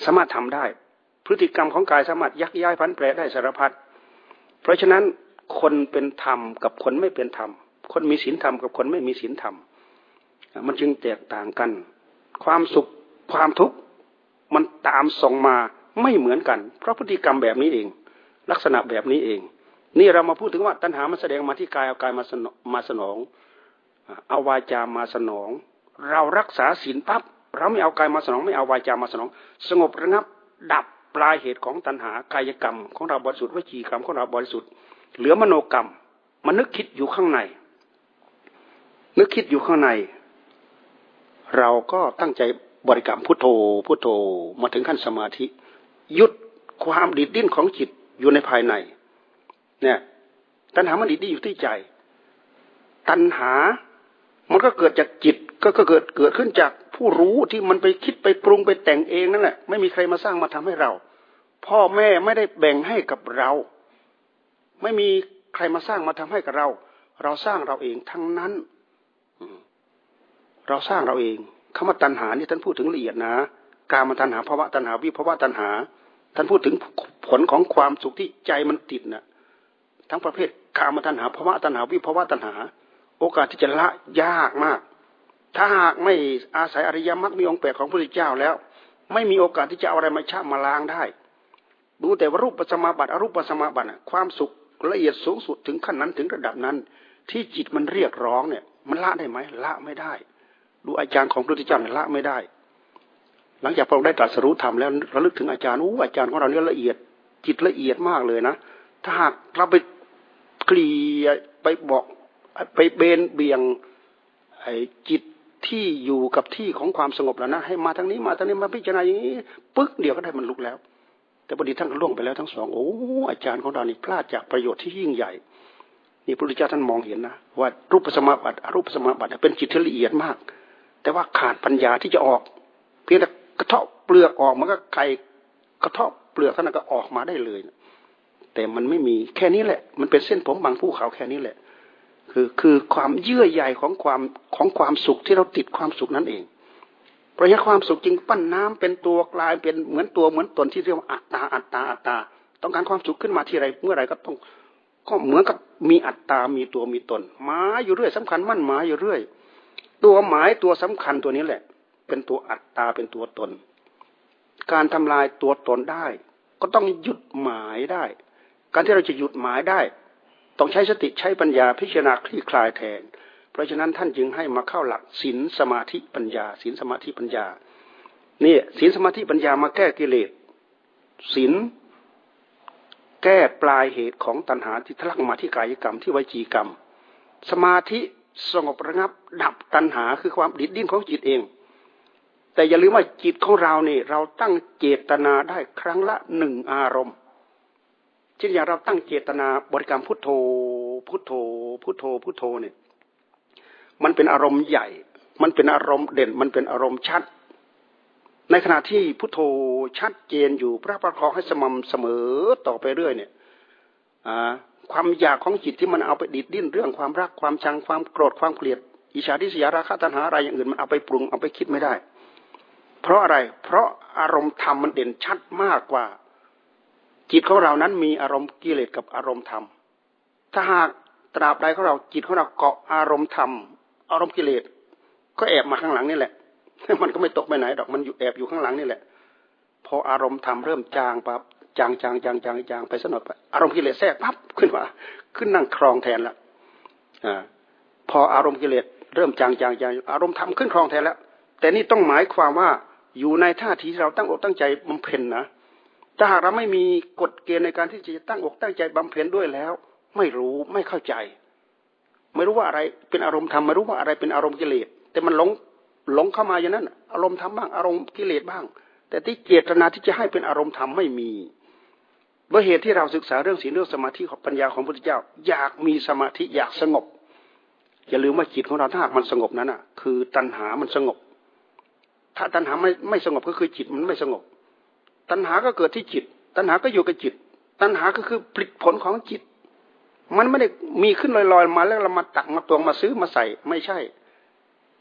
สามารถทำได้ พฤติกรรมของกายสามารถยักย้ายพันแปรได้สารพัดเพราะฉะนั้นคนเป็นธรรมกับคนไม่เป็นธรรม คนมีศีลธรรมกับคนไม่มีศีลธรรม มันจึงแตกต่างกัน ความสุขความทุกข์มันตามส่งมา ไม่เหมือนกัน เพราะพฤติกรรมแบบนี้เอง ลักษณะแบบนี้เอง นี่เรามาพูดถึงว่าตัณหามันแสดงมาที่กายเอากายมาสนมาสนองเอาวาจามาสนอง เรารักษาศีลปั๊บเราไม่เอากายมาสนอง ไม่เอาวาจามาสนอง สงบระงับ ดับปลายเหตุของตัณหากายกรรม ของเราบริสุทธิ์วิจีกรรมของเราบริสุทธิ์เหลือมโนกรรม มันนึกคิดอยู่ข้างใน นึกคิดอยู่ข้างใน เราก็ตั้งใจบริกรรมพุทโธพุทโธมาถึงขั้นสมาธิ ยุดความดิดดิ้นของจิตอยู่ในภายใน เนี่ย ตัณหามันดิดดิ้นอยู่ที่ใจ ตัณหา มันก็เกิดจากจิตก็เกิดเกิดขึ้นจากผู้รู้ที่มันไปคิดไปปรุงไปแต่งเองนั่นแหละไม่มีใครมาสร้างมาทำให้เรา พ่อแม่ไม่ได้แบ่งให้กับเรา ไม่มีใครมาสร้างมาทำให้กับเรา เราสร้างเราเองทั้งนั้นเราสร้างเราเองคำว่าตัณหานี่ท่านพูดถึงละเอียดนะ การมาตัณหาภาวะตัณหาวิภาวะตัณหา ท่านพูดถึงผลของความสุขที่ใจมันติดนะทั้งประเภทกามาตัณหาภาวะตัณหาวิภาวะตัณหา โอกาสที่จะละยากมาก ถ้าหากไม่อาศัยอริยมรรคมีองค์แปดของพระพุทธเจ้าแล้ว ไม่มีโอกาสที่จะเอาอะไรมาชามาล้างได้ ดูแต่ว่ารูปปัสมาบัติอรูปปัสมาบัติความสุขละเอียดสูงสุดถึงขั้นนั้นถึงระดับนั้น ที่จิตมันเรียกร้องเนี่ย มันละได้ไหมละไม่ได้ ดูอาจารย์ของพระพุทธเจ้าเนี่ยละไม่ได้ หลังจากพระองค์ได้ตรัสรู้ธรรมแล้วระลึกถึงอาจารย์อู้อาจารย์ของเราเนี่ยละเอียดจิตละเอียดมากเลยนะ ถ้าหากเราไปเคลียไปบอกไปเบนเบี่ยงไอ้จิตที่อยู่กับที่ของความสงบแล้วนะให้มาทางนี้มาทางนี้มาพิจารณาอย่างนี้ปึ๊กเดียวก็ได้มันลุกแล้ว แต่พอดีท่านล่วงไปแล้วทั้งสองโอ้อาจารย์ของเรานี่พลาดจากประโยชน์ที่ยิ่งใหญ่ นี่พระพุทธเจ้าท่านมองเห็นนะว่ารูปสมาบัติอรูปสมาบัติเป็นจิตที่ละเอียดมาก แต่ว่าขาดปัญญาที่จะออก เพียงแต่ กระเทาะเปลือกออกมันก็ไก่กระเทาะเปลือกเท่านั้นก็ออกมาได้เลย แต่มันไม่มีแค่นี้แหละ มันเป็นเส้นผมบางภูเขาแค่นี้แหละ คือคือความเยื่อใยของความของความสุขที่เราติดความสุขนั่นเองเพราะฉะนั้นความสุขจริงปั้นน้ำเป็นตัวกลายเป็นเหมือนตัวเหมือนตนที่เรียกว่าอัตตาอัตตาอัตตา ต้องการความสุขขึ้นมาที่ไรเมื่อไรก็ต้องก็เหมือนกับมีอัตตา มีตัวมีตนหมายอยู่เรื่อยสำคัญมั่นหมายอยู่เรื่อย ตัวหมายตัวสำคัญตัวนี้แหละ เป็นตัวอัตตาเป็นตัวตน การทำลายตัวตนได้ ก็ต้องหยุดหมายได้ การที่เราจะหยุดหมายได้ ต้องใช้สติใช้ปัญญาพิจารณาคลี่คลายแทน เพราะฉะนั้นท่านจึงให้มาเข้าหลักศีลสมาธิปัญญาศีลสมาธิปัญญานี่ศีลสมาธิปัญญามาแก้กิเลสศีลแก้ปลายเหตุของตัณหาที่ทะลักมาที่กายกรรมที่วิจีกรรม สมาธิสงบระงับดับตัณหาคือความดิดดิ้นของจิตเอง แต่อย่าลืมว่าจิตของเราเนี่ยเราตั้งเจตนาได้ครั้งละหนึ่งอารมณ์เช่นอย่างเราตั้งเจตนาบริกรรมพุทโธ พุทโธ พุทโธ พุทโธเนี่ย มันเป็นอารมณ์ใหญ่ มันเป็นอารมณ์เด่น มันเป็นอารมณ์ชัด ในขณะที่พุทโธชัดเจนอยู่พระประคองให้สม่ำเสมอต่อไปเรื่อยเนี่ยความอยากของจิตที่มันเอาไปดิดดิ้นเรื่องความรักความชังความโกรธความเกลียดอิจฉาทิษยาราคะตัณหาอะไรอย่างอื่นมันเอาไปปรุงเอาไปคิดไม่ได้ เพราะอะไร เพราะอารมณ์ธรรมมันเด่นชัดมากกว่า จิตของเรานั้นมีอารมณ์กิเลสกับอารมณ์ธรรม ถ้าหากตราบใดของเราจิตของเราเกาะอารมณ์ธรรม อารมณ์กิเลสก็แอบมาข้างหลังนี่แหละ มันก็ไม่ตกไปไหนดอกมันอยู่แอบอยู่ข้างหลังนี่แหละ พออารมณ์ธรรมเริ่มจางปั๊บจางจางจางจางจางไปสนดไปอารมณ์กิเลสแทรกปั๊บขึ้นมาขึ้นนั่งครองแทนแล้วอ่าพออารมณ์กิเลสเริ่มจางจางจางอารมณ์ธรรมขึ้นครองแทนแล้ว แต่นี่ต้องหมายความว่า อยู่ในท่าทีเราตั้งอกตั้งใจบำเพ็ญนะถ้าหากเราไม่มีกฎเกณฑ์ในการที่จะตั้งอกตั้งใจบำเพ็ญด้วยแล้ว ไม่รู้ไม่เข้าใจ ไม่รู้ว่าอะไรเป็นอารมณ์ธรรมไม่รู้ว่าอะไรเป็นอารมณ์กิเลสแต่มันหลงหลงเข้ามาอย่างนั้น อารมณ์ธรรมบ้างอารมณ์กิเลสบ้าง แต่ที่เจตนาที่จะให้เป็นอารมณ์ธรรมไม่มีเมื่อเหตุที่เราศึกษาเรื่องศีลเรื่องสมาธิของปัญญาของพระพุทธเจ้า อยากมีสมาธิอยากสงบอย่าลืมว่าจิตของเราถ้าหากมันสงบนั้นอะ คือตัณหามันสงบ ถ้าตัณหาไม่ไม่สงบก็คือจิตมันไม่สงบ ตัณหาก็เกิดที่จิต ตัณหาก็อยู่กับจิต ตัณหาก็คือผลิตผลของจิต มันไม่ได้มีขึ้นลอยๆมาแล้วเรามาตักมาตวงมาซื้อมาใส่ไม่ใช่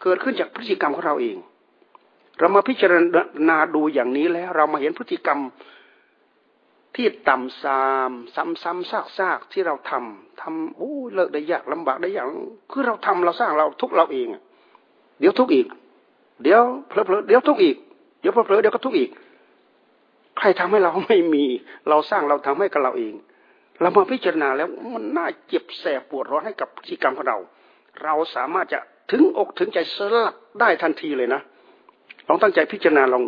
เกิดขึ้นจากพฤติกรรมของเราเอง เรามาพิจารณาดูอย่างนี้แล้ว เรามาเห็นพฤติกรรมที่ต่ำซามซ้ำๆซากๆที่เราทำทำโอ้เลิกได้ยากลำบากได้ยากคือเราทำเราสร้างเราทุกเราเองเดี๋ยวทุกอีก เดี๋ยวเพลอๆเดี๋ยวทุกอีก เดี๋ยวเพลอๆเดี๋ยวก็ทุกอีก ใครทำให้เราไม่มี เราสร้างเราทำให้กับเราเอง เรามาพิจารณาแล้วมันน่าเจ็บแสบปวดร้อนให้กับพฤติกรรมของเรา เราสามารถจะถึงอกถึงใจสลัดได้ทันทีเลยนะลองตั้งใจพิจารณาลอง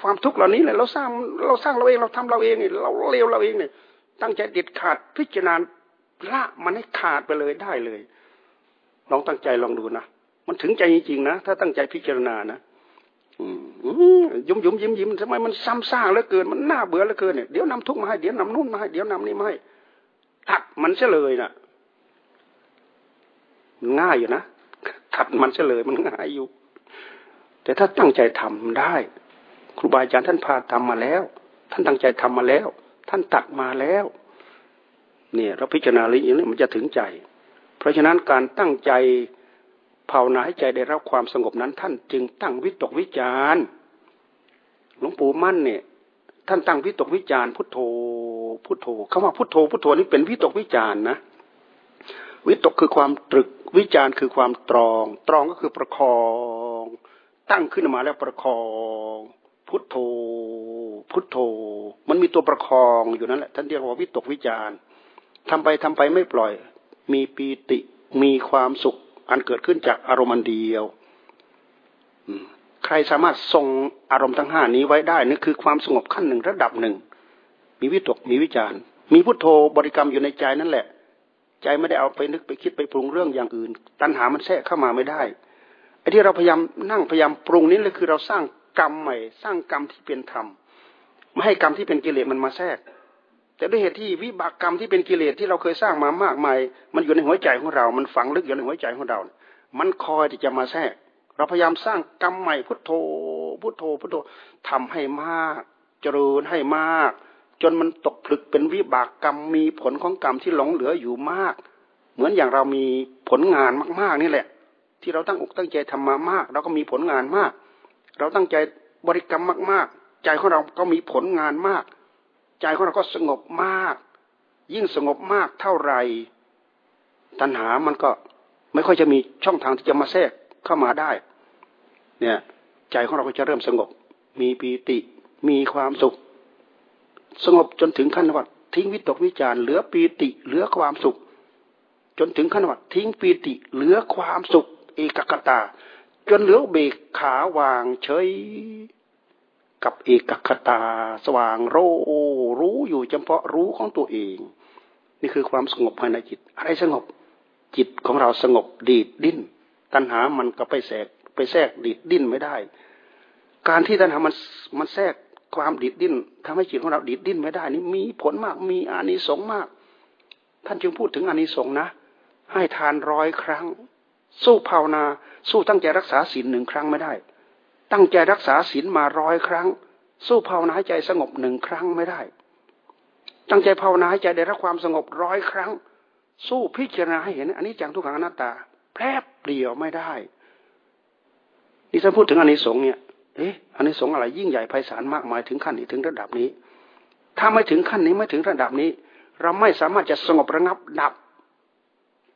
ความทุกข์เหล่านี้เลยเราสร้างเราสร้างเราเองเราทำเราเองเนี่ยเราเลวเราเองเนี่ย ตั้งใจเด็ดขาดพิจารณาละมันให้ขาดไปเลยได้เลย ลองตั้งใจลองดูนะ มันถึงใจจริงๆนะ ถ้าตั้งใจพิจารณานะยุ่มยุ่มยิ้มยิ้มทำไมมันซ้ำซากเหลือเกิน มันน่าเบื่อเหลือเกินเนี่ยเดี๋ยวนำทุกมาให้เดี๋ยวนำนู่นมาให้เดี๋ยวนำนี่มาให้ถัดมันเฉลยน่ะง่ายอยู่นะถัดมันเฉลยมันง่ายอยู่ แต่ถ้าตั้งใจทำได้ ครูบาอาจารย์ท่านพาทำมาแล้ว ท่านตั้งใจทำมาแล้ว ท่านตัดมาแล้ว เนี่ย เราพิจารณาเรื่องนี้มันจะถึงใจ เพราะฉะนั้นการตั้งใจ ภาวนาให้ใจได้รับความสงบนั้นท่านจึงตั้งวิตกวิจารหลวงปู่มั่นเนี่ย ท่านตั้งวิตกวิจารพุทโธพุทโธคำว่าพุทโธพุทโธนี่เป็นวิตกวิจารนะวิตกคือความตรึกวิจารคือความตรอง ตรองก็คือประคอง ตั้งขึ้นมาแล้วประคอง พุทโธ พุทโธ มันมีตัวประคองอยู่นั่นแหละท่านเรียกว่าวิตกวิจารทำไปทำไปไม่ปล่อย มีปีติมีความสุข อันเกิดขึ้นจากอารมณ์อันเดียวใครสามารถทรงอารมณ์ทั้งห้านี้ไว้ได้นั่นคือความสงบขั้นหนึ่งระดับหนึ่ง มีวิตกมีวิจารมีพุทโธบริกรรมอยู่ในใจนั่นแหละ ใจไม่ได้เอาไปนึกไปคิดไปปรุงเรื่องอย่างอื่น ตัณหามันแทรกเข้ามาไม่ได้ไอ้ที่เราพยายามนั่งพยายามปรุงนี้เลยคือเราสร้างกรรมใหม่ สร้างกรรมที่เป็นธรรมไม่ให้กรรมที่เป็นกิเลสมันมาแทรก แต่ด้วยเหตุที่วิบากกรรมที่เป็นกิเลสที่เราเคยสร้างมามากมาย มันอยู่ในหัวใจของเรา มันฝังลึกอยู่ในหัวใจของเรา มันคอยที่จะมาแทรก เราพยายามสร้างกรรมใหม่พุทโธ พุทโธ พุทโธทำให้มาก เจริญให้มาก จนมันตกผลึกเป็นวิบากกรรมมีผลของกรรมที่หลงเหลืออยู่มาก เหมือนอย่างเรามีผลงานมากๆนี่แหละ ที่เราตั้งอกตั้งใจทำมามาก เราก็มีผลงานมาก เราตั้งใจบริกรรมมาก ๆ ใจของเราก็มีผลงานมาก ใจของเราก็สงบมาก ยิ่งสงบมากเท่าไหร่ ตัณหามันก็ไม่ค่อยจะมีช่องทางที่จะมาแทรกเข้ามาได้ เนี่ย ใจของเราก็จะเริ่มสงบ มีปีติมีความสุข สงบจนถึงขั้นว่าทิ้งวิตกวิจารเหลือปีติ เหลือความสุข จนถึงขั้นว่าทิ้งปีติ เหลือความสุข เอกกตา จนเหลือเบกขาวางเฉย กับเอกคตา สว่างโรรู้อยู่เฉพาะรู้ของตัวเอง นี่คือความสงบภายในจิต อะไรสงบจิตของเราสงบดีดดิ้น ตัณหามันก็ไปแทรกไปแทรกดีดดิ้นไม่ได้ การที่ตัณหามันมันแทรกความดีดดิ้นทำให้จิตของเราดีดดิ้นไม่ได้ นี่มีผลมากมีอานิสงส์มาก ท่านจึงพูดถึงอานิสงส์นะ ให้ทานร้อยครั้ง สู้ภาวนา สู้ตั้งใจรักษาศีลหนึ่งครั้งไม่ได้ ตั้งใจรักษาศีลมาร้อยครั้ง สู้ภาวนาใจสงบหนึ่งครั้งไม่ได้ ตั้งใจภาวนาใจได้รับความสงบร้อยครั้ง สู้พิจารณาให้เห็นอันนี้จังทุกขังอนัตตาแพรบเดียวไม่ได้นี่ถ้าพูดถึงอันนี้สงเนี่ยเอ๊ะอันนี้สงอะไรยิ่งใหญ่ไพศาลมากมายถึงขั้นนี้ถึงระดับนี้ ถ้าไม่ถึงขั้นนี้ไม่ถึงระดับนี้ เราไม่สามารถจะสงบระงับดับ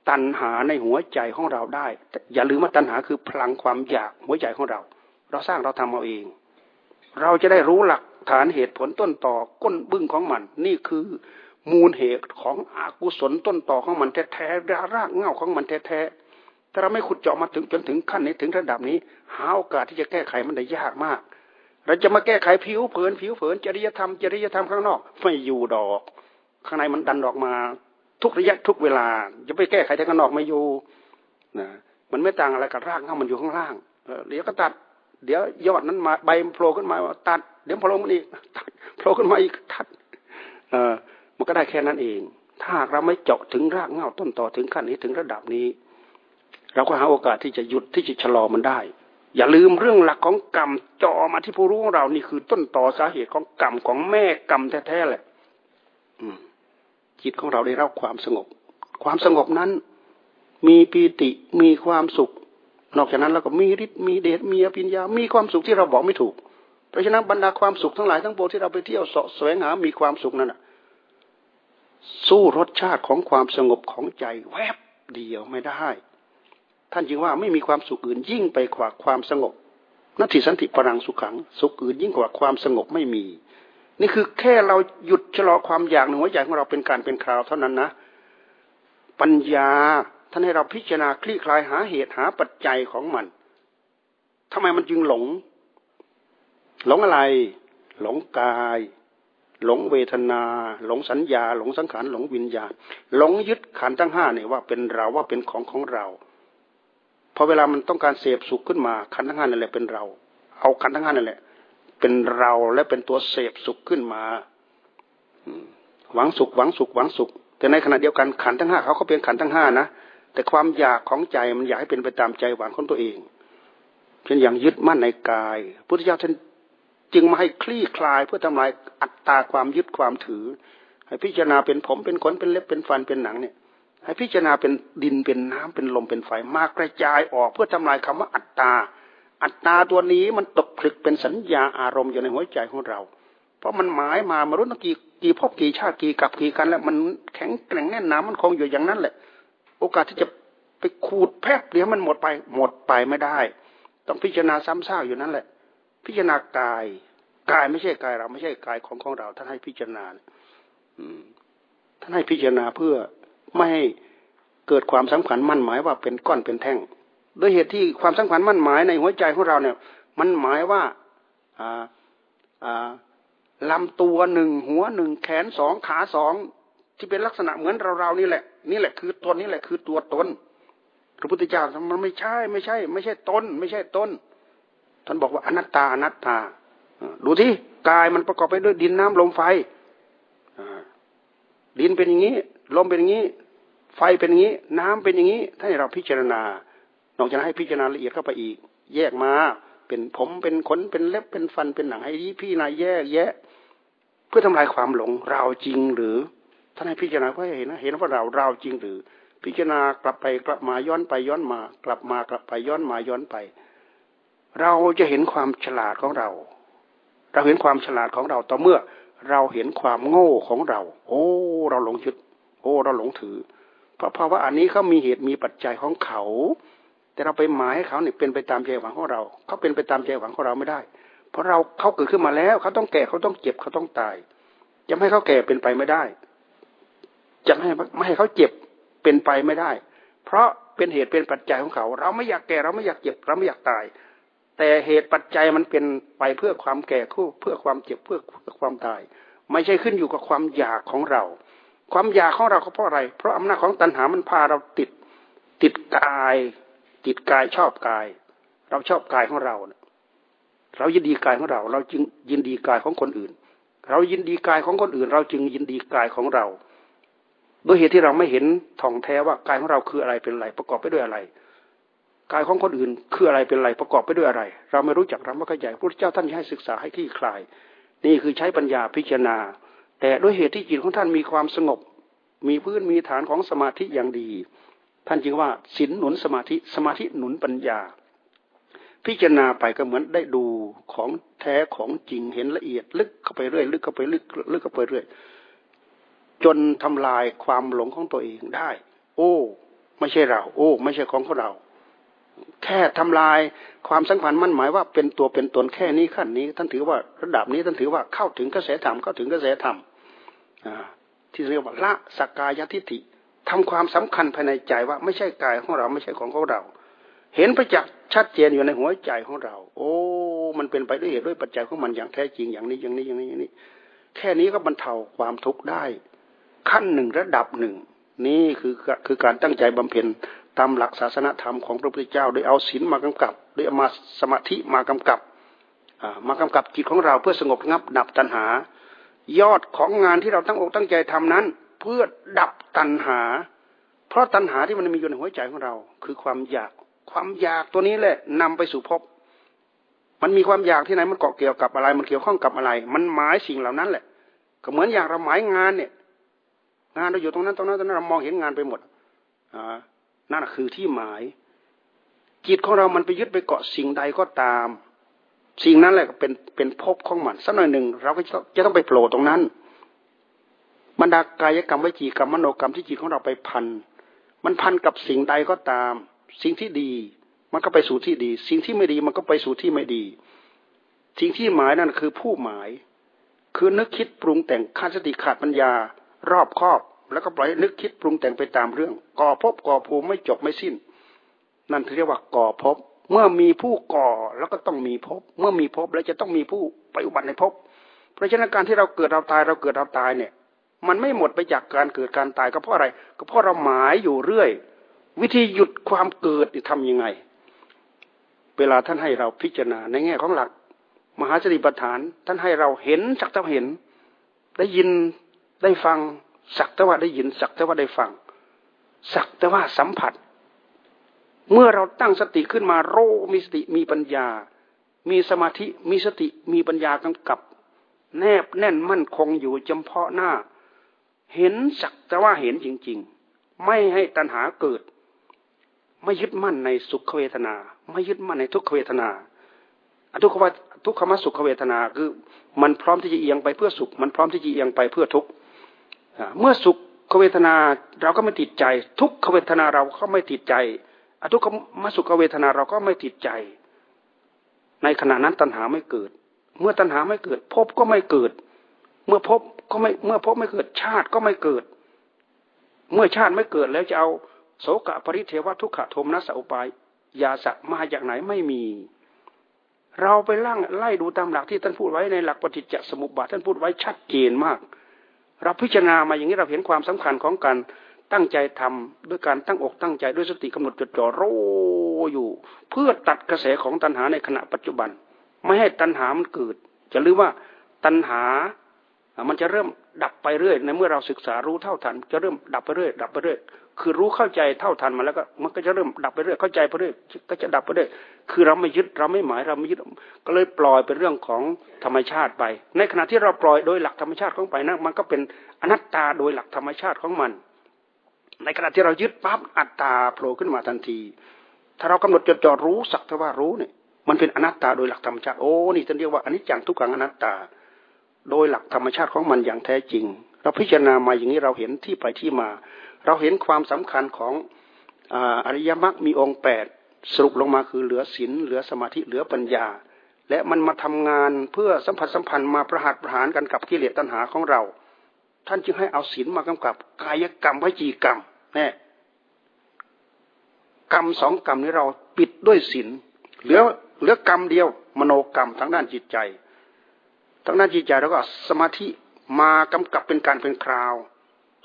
ตัณหาในหัวใจของเราได้ อย่าลืมว่าตัณหาคือพลังความอยากหัวใจของเรา เราสร้างเราทำเอาเอง เราจะได้รู้หลักฐานเหตุผลต้นต่อก้นบึ้งของมัน นี่คือมูลเหตุของอกุศลต้นต่อของมันแท้ๆรากเงาของมันแท้ๆถ้าเราไม่ขุดเจาะมาถึงจนถึงขั้นนี้ถึงระดับนี้หาโอกาสที่จะแก้ไขมันได้ยากมาก เราจะมาแก้ไขผิวเผินผิวเผินจริยธรรมจริยธรรมข้างนอกไม่อยู่ดอก ข้างในมันดันออกมา ทุกระยะทุกเวลาจะไปแก้ไขแต่ข้างนอกไม่อยู่นะมันไม่ต่างอะไรกับรากเง้ามันอยู่ข้างล่างเดี๋ยวก็ตัด เดี๋ยวยอดนั้นมาใบโผล่ขึ้นมาตัด เดี๋ยวโผล่มันอีกตัดโผล่ขึ้นมาอีกตัดเออมันก็ได้แค่นั้นเอง ถ้าเราไม่เจาะถึงรากเหง้าต้นต่อถึงขั้นนี้ถึงระดับนี้ เราก็หาโอกาสที่จะหยุดที่จะชะลอมันได้ อย่าลืมเรื่องหลักของกรรมจอมาที่ผู้รู้ของเรานี่คือต้นต่อสาเหตุของกรรมของแม่กรรมแท้ๆแหละจิตของเราได้รับความสงบ ความสงบนั้น มีปีติมีความสุข นอกจากนั้นแล้วก็มีฤทธิ์มีเดชมีอภิญญา มีความสุขที่เราบอกไม่ถูก เพราะฉะนั้นบรรดาความสุขทั้งหลายทั้งปวงที่เราไปเที่ยวเสาะแสวงหา มีความสุขนั้นสู้รสชาติของความสงบของใจแวบเดียวไม่ได้ ท่านจึงว่าไม่มีความสุขอื่นยิ่งไปกว่าความสงบนัตถิสันติปรังสุขัง สุขอื่นยิ่งกว่าความสงบไม่มี นี่คือแค่เราหยุดชะลอความอยากในหัวใจของเราเป็นการเป็นคราวเท่านั้นนะ ปัญญา ท่านให้เราพิจารณาคลี่คลายหาเหตุหาปัจจัยของมันทำไมมันจึงหลง หลงอะไร หลงกาย หลงเวทนา หลงสัญญา หลงสังขาร หลงวิญญาณ หลงยึดขันทั้งห้าเนี่ยว่าเป็นเราว่าเป็นของของเรา พอเวลามันต้องการเสพสุขขึ้นมาขันทั้งห้านั่นแหละเป็นเรา เอาขันทั้งห้านั่นแหละเป็นเราและเป็นตัวเสพสุขขึ้นมาหวังสุขหวังสุขหวังสุข แต่ในขณะเดียวกันขันทั้งห้าเขาก็เป็นขันทั้งห้านะ แต่ความอยากของใจมันอยากให้เป็นไปตามใจหวังของตัวเองเช่นอย่างยึดมั่นในกาย พุทธเจ้าท่านจึงมาให้คลี่คลายเพื่อทำลายอัตตาความยึดความถือ ให้พิจารณาเป็นผมเป็นขนเป็นเล็บเป็นฟันเป็นหนังเนี่ย ให้พิจารณาเป็นดินเป็นน้ำเป็นลมเป็นไฟมากระจายออกเพื่อทำลายคำว่าอัตตา อัตตาตัวนี้มันตกผลึกเป็นสัญญาอารมณ์อยู่ในหัวใจของเรา เพราะมันหมายมามารู้ตั้งกี่กี่พบกี่ชาติกี่กับกี่กันแล้วมันแข็งแกร่งแน่นหนามันคงอยู่อย่างนั้นแหละ โอกาสที่จะไปขูดแพบเดี๋ยวมันหมดไปหมดไปไม่ได้ ต้องพิจารณาซ้ำซากอยู่นั่นแหละ พิจารณากายกายไม่ใช่กายเราไม่ใช่กายของของเราท่านให้พิจารณาท่านให้พิจารณาเพื่อไม่ให้เกิดความสำคัญมั่นหมายว่าเป็นก้อนเป็นแท่งโดยเหตุที่ความสำคัญมั่นหมายในหัวใจของเราเนี่ย มันหมายว่าลำตัวหนึ่งหัวหนึ่งแขนสองขาสอง ที่เป็นลักษณะเหมือนเราเรานี่แหละ นี่แหละคือตัวนี้แหละคือตัวตนพระพุทธเจ้ามันไม่ใช่ไม่ใช่ ไม่ใช่ตนไม่ใช่ตนท่านบอกว่าอนัตตาอนัตตาดูที่กายมันประกอบไปด้วยดินน้ำลมไฟดินเป็นอย่างนี้ลมเป็นอย่างนี้ ไฟเป็นอย่างนี้ น้ำเป็นอย่างนี้ถ้าเราพิจารณานอกจากให้พิจารณาละเอียดเข้าไปอีก แยกมาเป็นผมเป็นขนเป็นเล็บเป็นฟันเป็นหนังให้พี่นายแยกแยะ เพื่อทำลายความหลงเราจริงหรือ ท่านให้พิจารณาเพื่อเห็นนะเห็นว่าเราเราจริงหรือ พิจารณากลับไปกลับมาย้อนไปย้อนมา กลับมากลับไปย้อนมาย้อนไป เราจะเห็นความฉลาดของเรา เราเห็นความฉลาดของเราต่อเมื่อ เราเห็นความโง่ของเรา โอ้ เราหลงยึดโอ้ เราหลงถือ เพราะภาวะอันนี้เขามีเหตุมีปัจจัยของเขา แต่เราไปหมายให้เขาเนี่ยเป็นไปตามใจหวังของเราเขาเป็นไปตามใจหวังของเราไม่ได้ เพราะเราเขาเกิดขึ้นมาแล้วเขาต้องแก่เขาต้องเจ็บเขาต้องตายจะให้เขาแก่เป็นไปไม่ได้ จะไม่ให้ไม่ให้เขาเจ็บเป็นไปไม่ได้ เพราะเป็นเหตุเป็นปัจจัยของเขา เราไม่อยากแก่เราไม่อยากเจ็บเราไม่อยากตาย แต่เหตุปัจจัยมันเป็นไปเพื่อความแก่เพื่อความเจ็บเพื่อความตาย ไม่ใช่ขึ้นอยู่กับความอยากของเรา ความอยากของเราเพราะอะไร เพราะอำนาจของตัณหามันพาเราติดติดกาย ติดกายชอบกาย เราชอบกายของเราเรายินดีกายของเรา เราจึงยินดีกายของคนอื่น เรายินดีกายของคนอื่น เราจึงยินดีกายของเรา ด้วยเหตุที่เราไม่เห็นท่องแท้ว่ากายของเราคืออะไรเป็นอะไรประกอบไปด้วยอะไรกายของคนอื่นคืออะไรเป็นอะไรประกอบไปด้วยอะไร เราไม่รู้จักเราไม่เข้าใจพระเจ้าท่านให้ศึกษาให้ที่คลาย นี่คือใช้ปัญญาพิจารณา แต่ด้วยเหตุที่จิตของท่านมีความสงบ มีพื้นมีฐานของสมาธิอย่างดี ท่านจึงว่าศีลหนุนสมาธิสมาธิหนุนปัญญา พิจารณาไปก็เหมือนได้ดูของแท้ของจริงเห็นละเอียด ลึกเข้าไปเรื่อยลึกเข้าไปลึกลึกเข้าไปเรื่อย จนทำลายความหลงของตัวเองได้ โอ้ ไม่ใช่เรา โอ้ ไม่ใช่ของของเรา แค่ทำลายความสัมพันธ์มั่นหมายว่าเป็นตัวเป็นตนแค่นี้ขั้นนี้ ท่านถือว่าระดับนี้ท่านถือว่าเข้าถึงกระแสธรรมเข้าถึงกระแสธรรมที่เรียกว่าละสกกายทิฏฐิทำความสำคัญภายในใจว่าไม่ใช่กายของเราไม่ใช่ของของเรา เห็นประจักษ์ชัดเจนอยู่ในหัวใจของเรา โอ้ มันเป็นไปด้วยเหตุด้วยปัจจัยของมันอย่างแท้จริงอย่างนี้อย่างนี้อย่างนี้อย่างนี้ แค่นี้ก็บรรเทาความทุกข์ได้ ขั้นหนึ่งระดับหนึ่ง นี่คือคือการตั้งใจบำเพ็ญตามหลักศาสนธรรมของพระพุทธเจ้าโดยเอาศีลมากำกับโดยเอามาสมาธิมากำกับมากำกับจิตของเราเพื่อสงบงับดับตัณหา ยอดของงานที่เราตั้งอกตั้งใจทำนั้น เพื่อดับตัณหา เพราะตัณหาที่มันมีอยู่ในหัวใจของเรา คือความอยากความอยากตัวนี้แหละนำไปสู่ภพมันมีความอยากที่ไหนมันเกาะเกี่ยวกับอะไร มันเกี่ยวข้องกับอะไร มันหมายสิ่งเหล่านั้นแหละ ก็เหมือนอย่างเราหมายงานเนี่ย งานเราอยู่ตรงนั้นตรงนั้นตรงนั้นเรามองเห็นงานไปหมดนั่นคือที่หมาย จิตของเรามันไปยึดไปเกาะสิ่งใดก็ตาม สิ่งนั้นแหละเป็นเป็นภพของมันสักหน่อยหนึ่งเราก็จะต้องไปโผล่ตรงนั้นบรรดากายกรรมวิจีกรรมมโนกรรมที่จิตของเราไปพัน มันพันกับสิ่งใดก็ตาม สิ่งที่ดี มันก็ไปสู่ที่ดี สิ่งที่ไม่ดีมันก็ไปสู่ที่ไม่ดี สิ่งที่หมายนั่นคือผู้หมาย คือนึกคิดปรุงแต่งขาดสติขาดปัญญา รอบครอบแล้วก็ปล่อยนึกคิดปรุงแต่งไปตามเรื่อง ก่อพบก่อภูมิไม่จบไม่สิ้น นั่นเรียกว่าก่อพบ เมื่อมีผู้ก่อแล้วก็ต้องมีพบ เมื่อมีพบแล้วจะต้องมีผู้ไปอุบัติในพบ เพราะฉะนั้นการที่เราเกิดเราตายเราเกิดเราตายเนี่ย มันไม่หมดไปจากการเกิดการตายก็เพราะอะไร ก็เพราะเราหมายอยู่เรื่อย วิธีหยุดความเกิดทำยังไง เวลาท่านให้เราพิจารณาในแง่ของหลัก มหาสติปัฏฐาน ท่านให้เราเห็นสักเท่าเห็น ได้ยิน ได้ฟัง สักแต่ว่าได้ยิน สักแต่ว่าได้ฟัง สักแต่ว่าสัมผัส เมื่อเราตั้งสติขึ้นมาโรมีสติมีปัญญา มีสมาธิมีสติมีปัญญากำกับ แนบแน่นมั่นคงอยู่จำเพาะหน้า เห็นสักแต่ว่าเห็นจริง ๆ ไม่ให้ตัณหาเกิด ไม่ยึดมั่นในสุขเวทนา ไม่ยึดมั่นในทุกขเวทนาทุกขวทุกขมสุขเวทนาคือ มันพร้อมที่จะเอียงไปเพื่อสุข มันพร้อมที่จะเอียงไปเพื่อทุกข์ เมื่อสุขเวทนาเราก็ไม่ติดใจ ทุกขเวทนาเราก็ไม่ติดใจอทุกขมสุขเวทนาเราก็ไม่ติดใจ ในขณะนั้นตัณหาไม่เกิด เมื่อตัณหาไม่เกิดภพก็ไม่เกิด เมื่อภพก็ไม่เมื่อภพไม่เกิดชาติก็ไม่เกิด เมื่อชาติไม่เกิดแล้วจะเอาโสกะปริเทวทุกขโทมนัสอุปายยาสะมาจากไหนไม่มี เราไปล่างไล่ดูตามหลักที่ท่านพูดไว้ในหลักปฏิจจสมุปบาทท่านพูดไว้ชัดเจนมาก เราพิจารณามาอย่างนี้เราเห็นความสำคัญของการตั้งใจทำด้วยการตั้งอกตั้งใจด้วยสติกำหนดจดจ่อโรอยู่ เพื่อตัดกระแสของตัณหาในขณะปัจจุบัน ไม่ให้ตัณหามันเกิด จะรู้ว่าตัณหา มันจะเริ่มดับไปเรื่อยในเมื่อเราศึกษารู้เท่าทัน จะเริ่มดับไปเรื่อยดับไปเรื่อย คือรู้เข้าใจเท่าทันมาแล้วก็มันก็จะเริ่มดับไปเรื่อยเข้าใจไปเรื่อยก็จะดับไปเรื่อยคือเราไม่ยึดเราไม่หมายเราไม่ยึดก็เลยปล่อยเป็นเรื่องของธรรมชาติไป ในขณะที่เราปล่อยโดยหลักธรรมชาติของไปนะมันก็เป็นอนัตตาโดยหลักธรรมชาติของมัน ในขณะที่เรายึดปั๊บอัตตาโผล่ขึ้นมาทันที ถ้าเรากำหนดจดจ่อรู้สักแต่ว่ารู้เนี่ยมันเป็นอนัตตาโดยหลักธรรมชาติโอ้นี่ท่านเรียกว่าอนิจจังทุกขังอนัตตา โดยหลักธรรมชาติของมันอย่างแท้จริง เราพิจารณามาอย่างนี้เราเห็นที่ไปที่มา เราเห็นความสำคัญของอริยมรรคมีองค์แปดสรุปลงมาคือเหลือศีลเหลือสมาธิเหลือปัญญา และมันมาทำงานเพื่อสัมผัสสัมพันธ์มาประหัตประหารกันกับกิเลสตัณหาของเรา ท่านจึงให้เอาศีลมากำกับกายกรรมวิจีกรรมแน่กรรมสองกรรมนี้เราปิดด้วยศีลเหลือเหลือกรรมเดียว มโนกรรมทางด้านจิตใจทางด้านจิตใจเราก็สมาธิมากำกับเป็นการเป็นคราว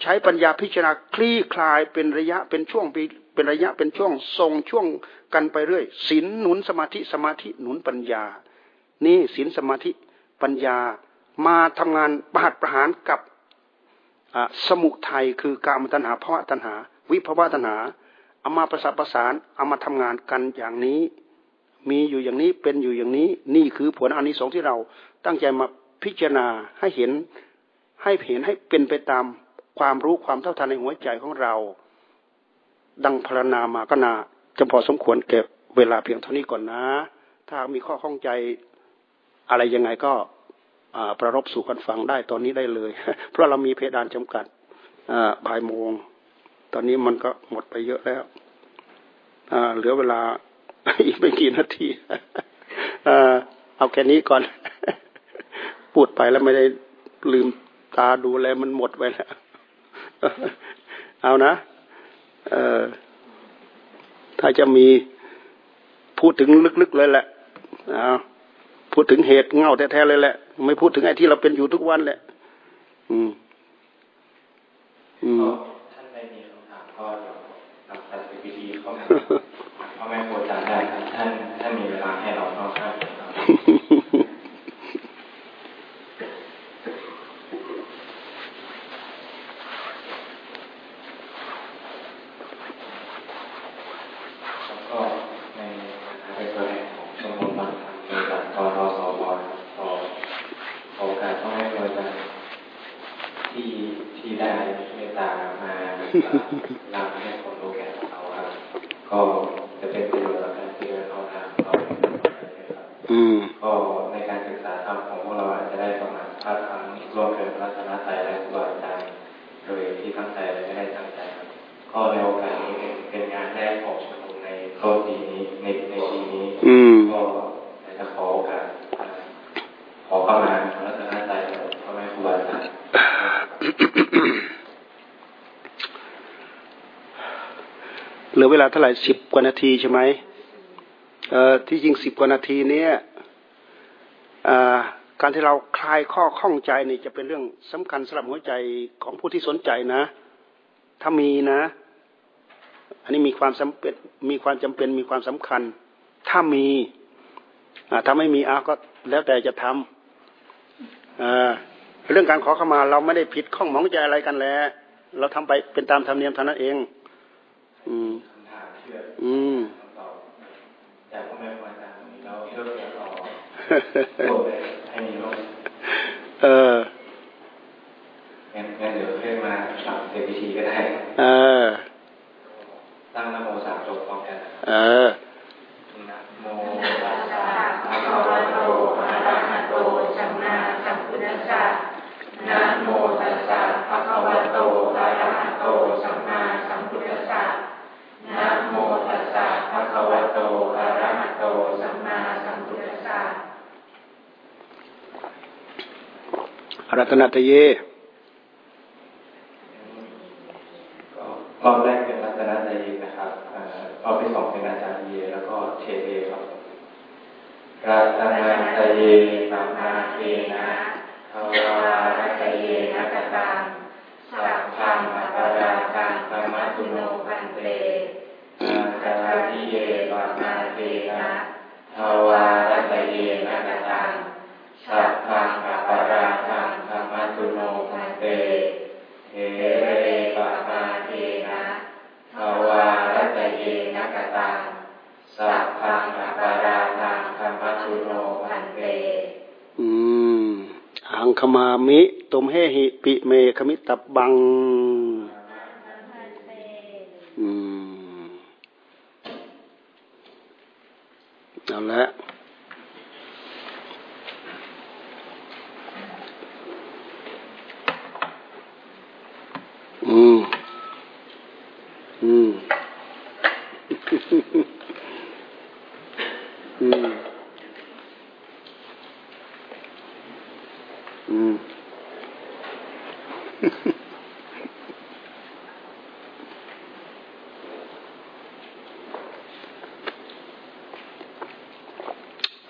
ใช้ปัญญาพิจารณาคลี่คลายเป็นระยะเป็นช่วงเป็นระยะเป็นช่วงทรงช่วงกันไปเรื่อยศีลหนุนสมาธิสมาธิหนุนปัญญา นี่ศีลสมาธิปัญญามาทำงานประหัตประหารกับสมุทัยคือกามตัณหาภาวะตัณหา วิภาวะตัณหาเอามาประสานประสานเอามาทำงานกันอย่างนี้ มีอยู่อย่างนี้เป็นอยู่อย่างนี้ นี่คือผลอานิสงส์ที่เราตั้งใจมาพิจารณาให้เห็นให้เห็นให้เป็นไปตาม ความรู้ความเท่าทันในหัวใจของเรา ดังพรณนามาก็นาจะพอสมควรเก็บเวลาเพียงเท่านี้ก่อนนะ ถ้ามีข้อข้องใจอะไรยังไงก็ประรบสู่กันฟังได้ตอนนี้ได้เลย เพราะเรามีเพดานจำกัดบ่ายโมง ตอนนี้มันก็หมดไปเยอะแล้วเหลือเวลาอีกไม่กี่นาทีเอาแค่นี้ก่อน พูดไปแล้วไม่ได้ลืมตาดูแลมันหมดไปแล้ว เอานะ เออถ้าจะมีพูดถึงลึกๆเลยแหละเอาพูดถึงเหตุเงาแท้ๆเลยแหละ ไม่พูดถึงไอ้ที่เราเป็นอยู่ทุกวันแหละ อืม อืมท่านได้มีคำถามก็เดี๋ยวเราไปพิธีเขาพ่อแม่ครูจารย์ได้ครับท่านท่านมีเวลาให้เราต้องข้าม นำให้คนรู้แก่เขาครับก็จะเป็นประโยชน์ต่อการที่เราเอาทางเราก็ในการศึกษาธรรมของพวกเราอาจจะได้ประมาณพระธรรมรวมถึงรัตนใจและครูอาจารย์โดยที่ตั้งใจและไม่ได้ตั้งใจครับก็ในโอกาสนี้เป็นงานแรกของชมรมในโลกปีนี้ในในปีนี้ก็จะขอโอกาสขอเข้ามารัตนใจพ่อแม่ครูอาจารย์เห ลือเวลาเท่าไหร่สิบกว่านาทีใช่ไหมเอ่อที่จริงสิบกว่านาทีเนี้ยการที่เราคลายข้อข้องใจนี่จะเป็นเรื่องสำคัญสำหรับหัวใจของผู้ที่สนใจนะ ถ้ามีนะ อันนี้มีความจำเป็นมีความจำเป็นมีความสำคัญ ถ้ามีถ้าไม่มีอาก็แล้วแต่จะทำเรื่องการขอเข้ามา เราไม่ได้ผิดข้องหมองใจอะไรกันแล้ว เราทำไปเป็นตามธรรมเนียมเท่านั้นเอง อืม อืมจากพ่อแม่ครูอาจารย์นี้เราเลือกเสียต่อให้มีโลกเอองั้นงั้นเดี๋ยวเรียกมาสับเซพีทีก็ได้ เออ ตั้งนโมสามจบพร้อมกันเออนะโมตัสสะภะคะวะโตอะระหะโตสัมมาสัมพุทธัสสะนะโมตัสสะภะคะวะโตอะระหะโตสัมมาสัมพุทธัสสะนะโมตัสสะภะคะวะโตอะระหะโตสัมมาสัมพุทธัสสะ รัตนตเยรอบแรกเป็นรัตนตเยนะครับรอบที่สองเป็นอาจารย์เยแล้วก็เทเยครับรัตนตเยสัมมาเทนะทวารตเยนะกตังสัพพังอัปราคังธรรมตุโนพันเตสัตติเยวะนาเตนะทว มิ ตุมเฮหิปิเมคมิตับบังอืมเอาละอืม อืม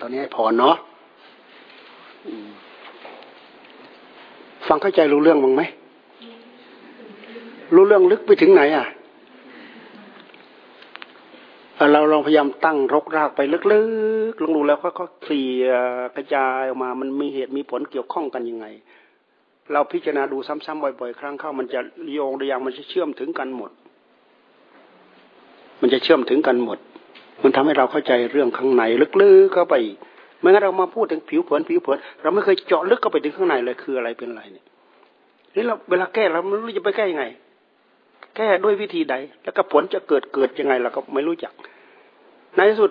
ตอนนี้พอ เนาะฟังเข้าใจรู้เรื่องมั้งไหม รู้เรื่องลึกไปถึงไหน อะ เราลองพยายามตั้งรกรากไปลึกๆลองดูแล้วก็เคลียกระจายออกมา มันมีเหตุมีผลเกี่ยวข้องกันยังไง เราพิจารณาดูซ้ำๆบ่อยๆ ครั้งเข้า มันจะโยงระยางมันจะเชื่อมถึงกันหมด มันจะเชื่อมถึงกันหมด มันทำให้เราเข้าใจเรื่องข้างในลึกๆเข้าไป ไม่งั้นเรามาพูดถึงผิวเผินผิวเผินเราไม่เคยเจาะลึกเข้าไปถึงข้างในเลยคืออะไรเป็นอะไรเนี่ยนี่เราเวลาแก้เราไม่รู้จะไปแก้ยังไง แก้ด้วยวิธีใด แล้วก็ผลจะเกิดเกิดยังไงเราก็ไม่รู้จัก ในที่สุด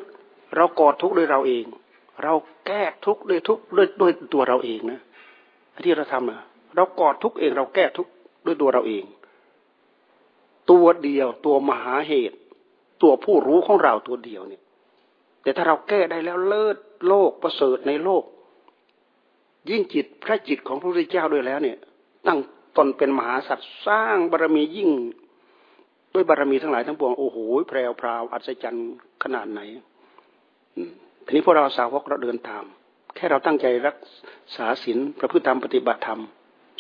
เรากอดทุกข์ด้วยเราเอง เราแก้ทุกข์ด้วยทุกข์ด้วยด้วยตัวเราเองนะที่เราทำอะเรากอดทุกข์เองเราแก้ทุกข์ด้วยตัวเราเอง ตัวเดียวตัวมหาเหตุ ตัวผู้รู้ของเราตัวเดียวเนี่ย แต่ถ้าเราแก้ได้แล้วเลิศ โลกประเสริฐในโลก ยิ่งจิตพระจิตของพระพุทธเจ้าด้วยแล้วเนี่ย ตั้งตนเป็นมหาสัตว์สร้างบารรมียิ่ง ด้วยบารรมีทั้งหลายทั้งปวงโอ้โหแพรวพราวอัศจรรย์ขนาดไหนทีนี้พวกเราสาวกเราเดินตาม แค่เราตั้งใจรักษาศีลประพฤติธรรมปฏิบัติธรรม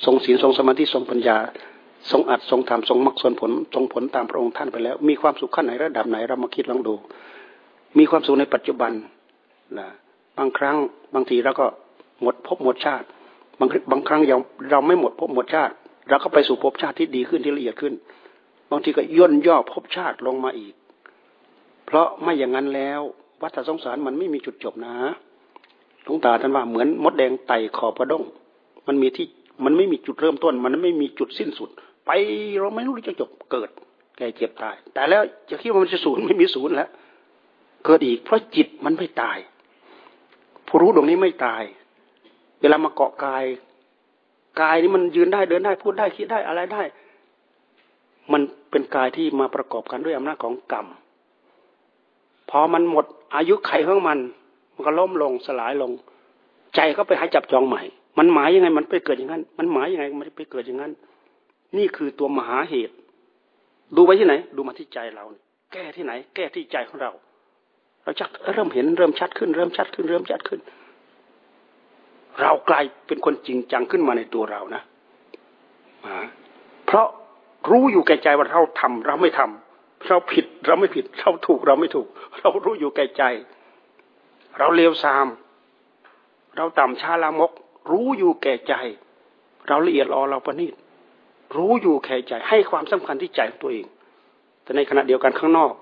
ทรงศีลทรงสมาธิทรงปัญญา ทรงอัดทรงธรรมทรงมรรคส่วนผลทรงผลตามพระองค์ท่านไปแล้ว มีความสุขขั้นไหนระดับไหนเรามาคิดลองดู มีความสุขในปัจจุบันนะ บางครั้งบางทีเราก็หมดภพหมดชาติ บางบางครั้งเราเราไม่หมดภพหมดชาติเราก็ไปสู่ภพชาติที่ดีขึ้นที่ละเอียดขึ้น บางทีก็ย่นย่อภพชาติลงมาอีก เพราะไม่อย่างนั้นแล้ววัฏสงสารมันไม่มีจุดจบนะหลวงตาท่านว่าเหมือนมดแดงไต่ขอบกระด้งมันมีที่มันไม่มีจุดเริ่มต้น มันไม่มีจุดสิ้นสุด ไปเราไม่รู้จะจบเกิด แก่เจ็บตาย แต่แล้วจะคิดว่ามันจะศูนย์ไม่มีศูนย์แล้วเกิดอีกเพราะจิตมันไม่ตาย ผู้รู้ดวงนี้ไม่ตาย เวลามาเกาะกาย กายนี้มันยืนได้เดินได้พูดได้คิดได้อะไรได้ มันเป็นกายที่มาประกอบกันด้วยอำนาจของกรรมพอมันหมดอายุไขของมัน มันก็ล้มลงสลายลง ใจก็ไปหาจับจองใหม่ มันหมายยังไง มันไปเกิดอย่างนั้น มันหมายยังไงมันไปเกิดอย่างนั้น นี่คือตัวมหาเหตุ ดูไปที่ไหน ดูมาที่ใจเรา แก้ที่ไหน แก้ที่ใจของเรา เราจะเริ่มเห็นเริ่มชัดขึ้น เริ่มชัดขึ้น เริ่มชัดขึ้น เรากลายเป็นคนจริงจังขึ้นมาในตัวเรานะเพราะรู้อยู่แก่ใจว่าเราทำเราไม่ทำเราผิดเราไม่ผิด เราถูกเราไม่ถูก เรารู้อยู่แก่ใจ เราเลวทราม เราต่ำชาลามก รู้อยู่แก่ใจ เราละเอียดอ่อเราประณีตรู้อยู่แก่ใจ ให้ความสำคัญที่ใจของตัวเอง แต่ในขณะเดียวกันข้างนอก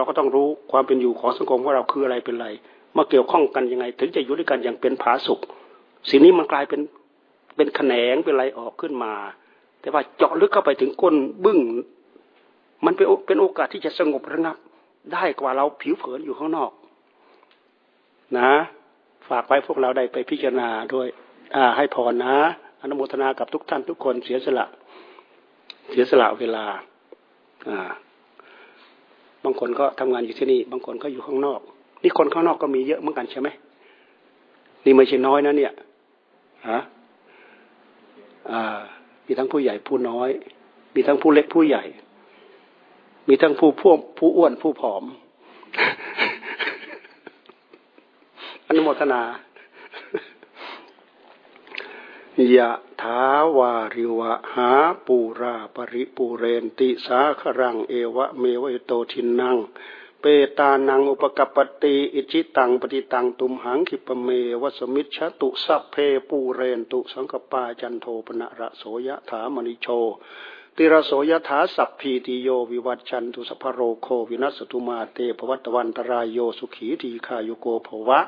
เราก็ต้องรู้ความเป็นอยู่ของสังคมว่าเราคืออะไรเป็นไรมาเกี่ยวข้องกันยังไง ถึงจะอยู่ด้วยกันอย่างเป็นผาสุกสิ่งนี้มันกลายเป็นเป็นแขนงเป็นอะไรออกขึ้นมา แต่ว่าเจาะลึกเข้าไปถึงก้นบึ้งมันเป็นเป็นโอกาสที่จะสงบระงับ ได้กว่าเราผิวเผินอยู่ข้างนอก นะ ฝากไว้พวกเราได้ไปพิจารณาด้วยอ่าให้พรนะ อนุโมทนากับทุกท่านทุกคนเสียสละ เสียสละเวลา อ่า บางคนก็ทำงานอยู่ที่นี่ บางคนก็อยู่ข้างนอก นี่คนข้างนอกก็มีเยอะเหมือนกันใช่ไหมนี่ไม่ใช่น้อยนะเนี่ยฮะอ่า มีทั้งผู้ใหญ่ผู้น้อย มีทั้งผู้เล็กผู้ใหญ่ มีทั้งผู้พ่วงผู้อ้วนผู้ผอมอนุโมทนา ยะถาวาริวะหาปูราปริปูเรนติสาครังเอวะเมวโตทินนังเปตานังอุปะกัปปะติอิจฉิตังปัตถิตังตุมหัง ขิปปะเมวะ สะมิชฌะตุสัพเพปูเรนตุสังกัปปาจันโทปัณณะระโส ยะถา มะณิโชติระโส ยะถาสัพพีติโยวิวัชชันตุสัพพะโรโควินัสสะตุมาเต ภะวัตวันตะราโยสุขีทีฆายุโก ภะวะ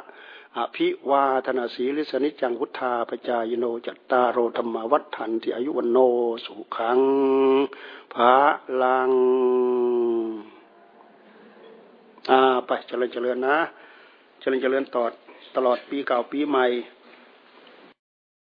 อะภิวาทะนะสีลิสสะ นิจจัง วุฑฒาปะจายิโนจัตตาโรธัมมา วัฑฒันติ อายุวัณโณ สุขังพระลังอ่าไปเจริญเจริญนะ เจริญเจริญตอดตลอดปีเก่าปีใหม่